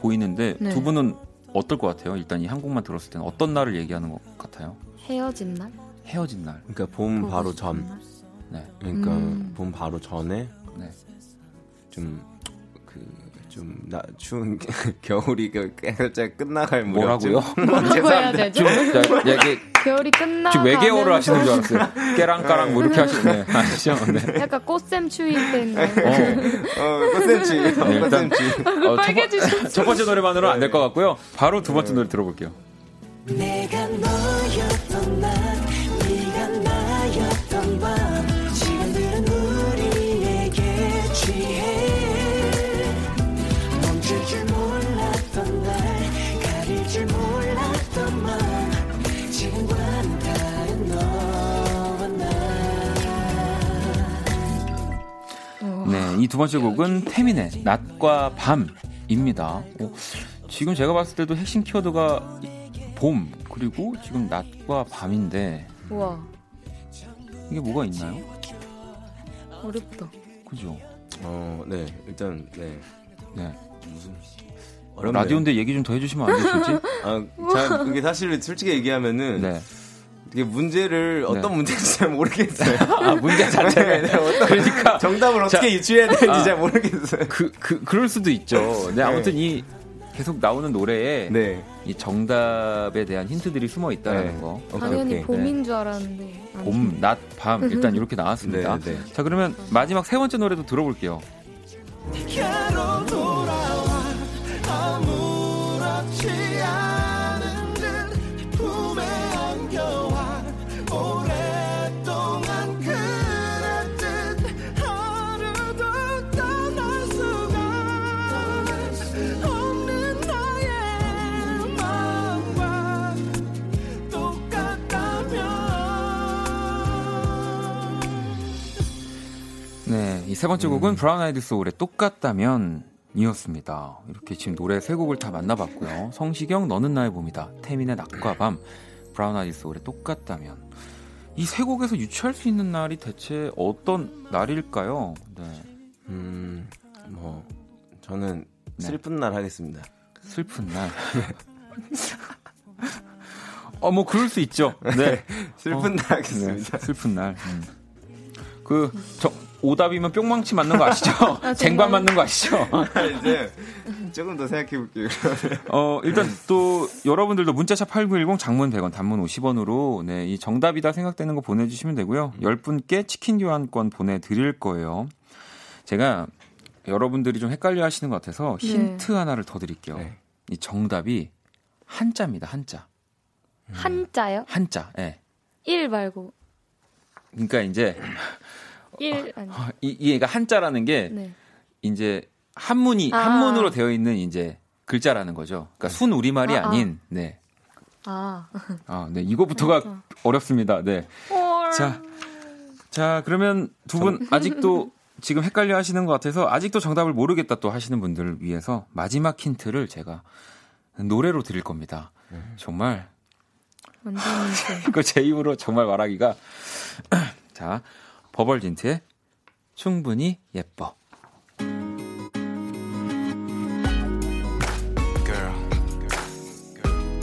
보이는데 네. 두 분은 어떨 것 같아요? 일단 이 한 곡만 들었을 때는 어떤 날을 얘기하는 것 같아요? 헤어진 날? 헤어진 날. 그러니까 봄 바로 전. 네. 그러니까 음. 봄 바로 전에 네. 좀 좀 나 추운 겨울이 그 살짝 끝나갈 뭐라고요? 뭐라고 해야 되죠? 좀, 얘기, 겨울이 끝나 지금 외계어를 하시는 줄 알았어요. 깨랑까랑 뭐 이렇게 하시네. 아시죠? 네. 약간 꽃샘 추위일 때인데. 어, 어 꽃샘 추위. 네, 일단 어, 첫, 첫 번째 노래만으로 는 안 될 것 같고요. 바로 두 번째 노래 들어볼게요. 내가 너 이 두 번째 곡은 태민의 낮과 밤입니다. 오, 지금 제가 봤을 때도 핵심 키워드가 봄 그리고 지금 낮과 밤인데 우와 이게 뭐가 있나요? 어렵다. 그죠? 어, 네, 일단 네, 네 무슨 어렵네요. 라디오인데 얘기 좀 더 해주시면 안 되실지? 아, 자, 그게 사실 솔직히 얘기하면은 네. 이게 문제를 어떤 네. 문제인지 잘 모르겠어요. 아, 문제 자체를. 네, 네, 어떤 그러니까 정답을 어떻게 자, 유추해야 되는지 아, 잘 모르겠어요. 그, 그, 그럴 수도 있죠. 네, 네. 아무튼 이 계속 나오는 노래에 네. 이 정답에 대한 힌트들이 숨어 있다는 거. 당연히 오케이. 봄인 줄 알았는데. 봄, 낮, 밤 일단 이렇게 나왔습니다. 자 그러면 마지막 세 번째 노래도 들어볼게요. 세 번째 곡은 음. 브라운 아이드 소울의 똑같다면 이었습니다. 이렇게 지금 노래 세 곡을 다 만나봤고요. 성시경 너는 나의 봄이다. 태민의 낮과 밤. 브라운 아이드 소울의 똑같다면. 이 세 곡에서 유추할 수 있는 날이 대체 어떤 날일까요? 네. 음, 뭐 저는 네. 슬픈 날 하겠습니다. 슬픈 날. 어, 뭐 그럴 수 있죠. 네. 슬픈 어, 날 하겠습니다. 네. 슬픈 날. 음. 그, 저, 오답이면 뿅망치 맞는 거 아시죠? 아, 쟁반 맞는 거 아시죠? 이제 조금 더 생각해 볼게요. 어, 일단 또 여러분들도 문자샵 8910 장문 100원 단문 50원으로 네, 이 정답이다 생각되는 거 보내 주시면 되고요. 10분께 치킨 교환권 보내 드릴 거예요. 제가 여러분들이 좀 헷갈려 하시는 것 같아서 네. 힌트 네. 하나를 더 드릴게요. 네. 이 정답이 한자입니다. 한자. 한자요? 한자. 예. 네. 1 말고. 그러니까 이제 1 아니. 어, 이, 이가 한자라는 게 네. 이제 한문이 아. 한문으로 되어 있는 이제 글자라는 거죠. 그러니까 순 우리말이 아, 아. 닌 네. 아. 아, 네. 이거부터가 어렵습니다. 네. 자. 자, 그러면 두 분 아직도 지금 헷갈려 하시는 것 같아서 아직도 정답을 모르겠다 또 하시는 분들을 위해서 마지막 힌트를 제가 노래로 드릴 겁니다. 네. 정말 완전 이거 제 입으로 정말 말하기가 자 버벌진트의 충분히 예뻐. Girl,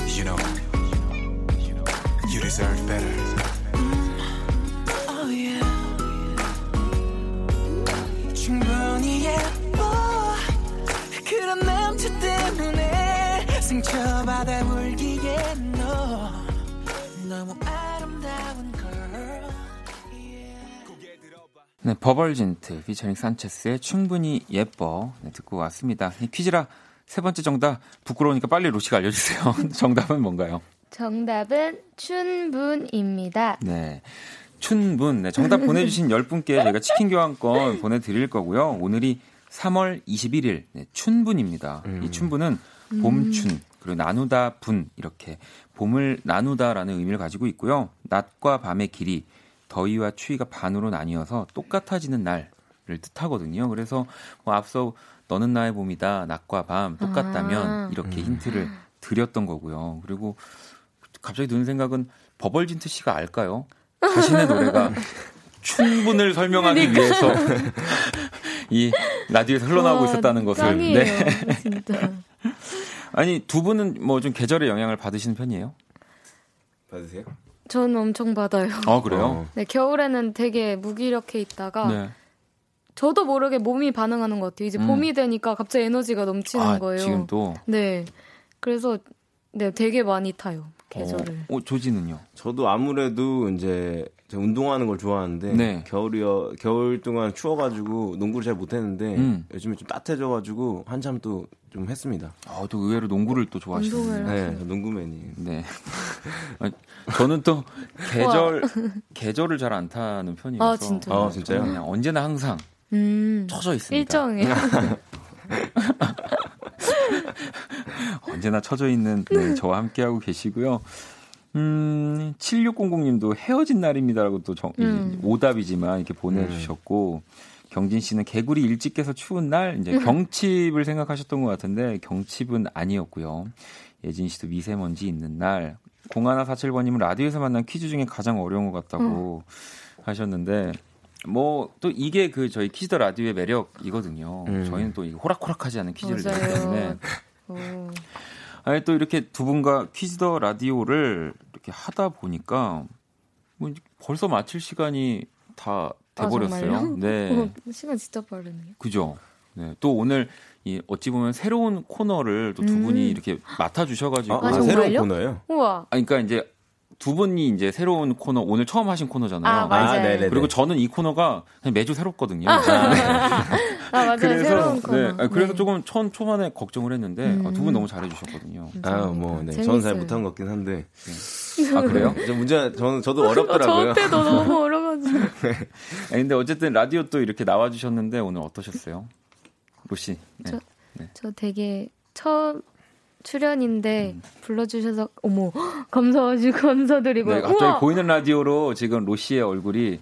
you know, you deserve better. 충분히 예뻐 그런 남자 때문에 상처받아 울기에 너 너무 네, 버벌진트 피처링 산체스의 충분히 예뻐 네, 듣고 왔습니다. 이 퀴즈라 세 번째 정답 부끄러우니까 빨리 로시가 알려주세요. 정답은 뭔가요? 정답은 춘분입니다. 네. 춘분. 네, 정답 보내주신 10분께 저희가 치킨 교환권 보내드릴 거고요. 오늘이 3월 21일 네, 춘분입니다. 음. 이 춘분은 봄춘 음. 그리고 나누다 분 이렇게 봄을 나누다라는 의미를 가지고 있고요. 낮과 밤의 길이 더위와 추위가 반으로 나뉘어서 똑같아지는 날을 뜻하거든요. 그래서 뭐 앞서 너는 나의 봄이다 낮과 밤 똑같다면 아. 이렇게 힌트를 드렸던 거고요. 그리고 갑자기 드는 생각은 버벌진트 씨가 알까요? 자신의 노래가 춘분을 설명하기 그러니까. 위해서 이 라디오에서 흘러나오고 와, 있었다는 것을. 짱이에요, 네. 진짜. 아니 두 분은 뭐 좀 계절의 영향을 받으시는 편이에요? 받으세요? 저는 엄청 받아요. 아 그래요? 어. 네 겨울에는 되게 무기력해 있다가 네. 저도 모르게 몸이 반응하는 것 같아요. 이제 음. 봄이 되니까 갑자기 에너지가 넘치는 아, 거예요. 지금 또. 네. 그래서 네 되게 많이 타요 계절을. 어, 어 조지는요? 저도 아무래도 이제 운동하는 걸 좋아하는데 네. 겨울이요 겨울 동안 추워가지고 농구를 잘 못했는데 음. 요즘에 좀 따뜻해져가지고 한참 또 좀 했습니다. 아, 또 의외로 농구를 또 좋아하시네요. 네, 농구맨이. 네. 아, 저는 또 계절 계절을 잘 안 타는 편이어서. 아 진짜. 아 진짜요? 그냥 언제나 항상 음. 처져 있습니다. 일정이에요. 언제나 처져 있는 네, 저와 함께하고 계시고요. 음, 7600님도 헤어진 날입니다라고 또 정, 음. 오답이지만 이렇게 보내주셨고, 음. 경진 씨는 개구리 일찍 깨서 추운 날, 이제 경칩을 생각하셨던 것 같은데, 경칩은 아니었고요. 예진 씨도 미세먼지 있는 날, 0147번님은 라디오에서 만난 퀴즈 중에 가장 어려운 것 같다고 음. 하셨는데, 뭐, 또 이게 그 저희 퀴즈 더 라디오의 매력이거든요. 음. 저희는 또 호락호락하지 않은 퀴즈를 내기 때문에. 아니 또 이렇게 두 분과 퀴즈 더 라디오를 이렇게 하다 보니까 뭐 벌써 마칠 시간이 다 돼버렸어요. 아, 네. 어, 시간 진짜 빠르네요. 그죠. 네. 또 오늘 이 어찌 보면 새로운 코너를 또두 분이 음. 이렇게 맡아 주셔가지고 아, 아, 새로운 코너예요? 우와. 아, 그러니까 이제 두 분이 이제 새로운 코너 오늘 처음 하신 코너잖아요. 아, 맞아요. 아, 그리고 저는 이 코너가 매주 새롭거든요. 아, 네. 아 맞아요. 그래서, 새로운 코너. 네. 그래서 네. 조금 초, 초반에 걱정을 했는데 음. 아, 두분 너무 잘해주셨거든요. 아, 뭐, 네. 저는 잘 못한 것 같긴 한데. 네. 아 그래요? 저 문제 저는 저도 어렵더라고요. 저 때도 너무 어려가지고. 네. 근데 어쨌든 라디오 또 이렇게 나와주셨는데 오늘 어떠셨어요, 로씨? 네. 저, 저 되게 처음 출연인데 음. 불러주셔서 어머 감사하지 감사드리고요. 네, 갑자기 우와! 보이는 라디오로 지금 로시의 얼굴이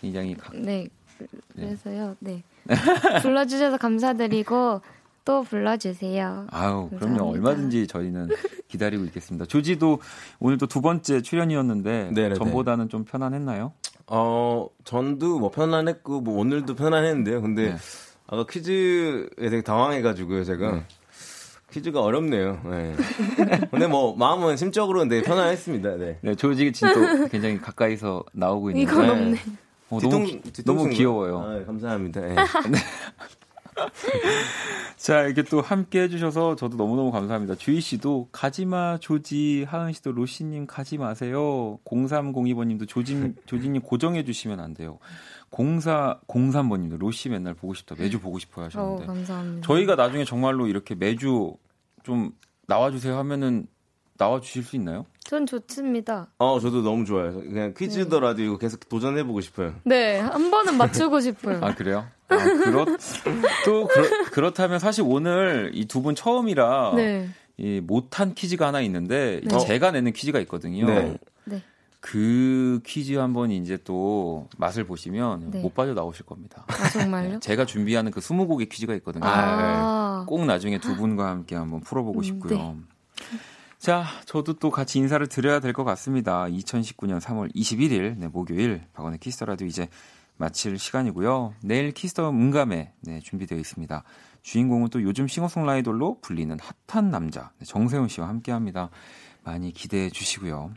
굉장히 가... 네, 네 그래서요. 네, 불러주셔서 감사드리고 또 불러주세요. 아유 그럼요 얼마든지 저희는 기다리고 있겠습니다. 조지도 오늘도 두 번째 출연이었는데 네네네. 전보다는 좀 편안했나요? 어 전도 뭐 편안했고 뭐 오늘도 편안했는데요. 근데 네. 아까 퀴즈에 되게 당황해가지고요 제가. 네. 퀴즈가 어렵네요. 네. 근데 뭐 마음은 심적으로는 되게 편안했습니다. 네. 네, 조지 진도 굉장히 가까이서 나오고 있는데 이건 없네. 어, 뒤통, 너무, 너무 귀여워요. 아, 감사합니다. 네. 자, 이렇게 또 함께 해주셔서 저도 너무너무 감사합니다. 주희 씨도 가지마, 조지, 하은 씨도 로시님 가지 마세요. 0302번님도 조진, 조진님 고정해주시면 안 돼요. 0403번님도 로시 맨날 보고 싶다. 매주 보고 싶어 하셨는데. 어, 감사합니다. 저희가 나중에 정말로 이렇게 매주 좀 나와주세요 하면은 나와 주실 수 있나요? 전 좋습니다. 어, 저도 너무 좋아요. 그냥 퀴즈더라도 네. 이거 계속 도전해 보고 싶어요. 네, 한 번은 맞추고 싶어요. 아, 그래요? 아, 그렇, 또, 그렇, 그렇다면 사실 오늘 이 두 분 처음이라. 네. 이 못한 퀴즈가 하나 있는데 네. 제가 내는 퀴즈가 있거든요. 네. 그 퀴즈 한번 이제 또 맛을 보시면 네. 못 빠져 나오실 겁니다. 아, 정말요? 네, 제가 준비하는 그 20곡의 퀴즈가 있거든요. 아~ 네. 꼭 나중에 두 분과 함께 한번 풀어보고 음, 싶고요. 네. 자, 저도 또 같이 인사를 드려야 될 것 같습니다. 2019년 3월 21일, 네, 목요일, 박원의 Kiss the Radio 이제 마칠 시간이고요. 내일 Kiss the 문감에 네, 준비되어 있습니다. 주인공은 또 요즘 싱어송라이돌로 불리는 핫한 남자, 네, 정세운 씨와 함께 합니다. 많이 기대해 주시고요.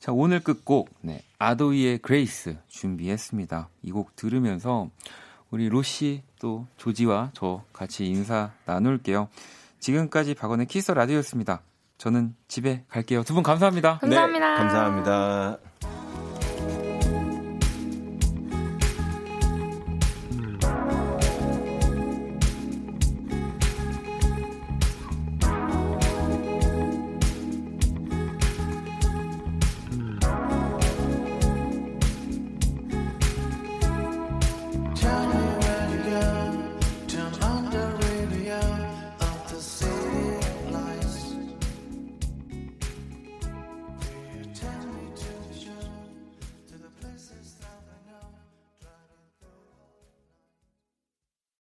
자, 오늘 끝곡, 네, ADOY의 Grace 준비했습니다. 이 곡 들으면서 우리 로시 또 조지와 저 같이 인사 나눌게요. 지금까지 박원의 키스 라디오였습니다. 저는 집에 갈게요. 두 분 감사합니다. 감사합니다. 네, 감사합니다.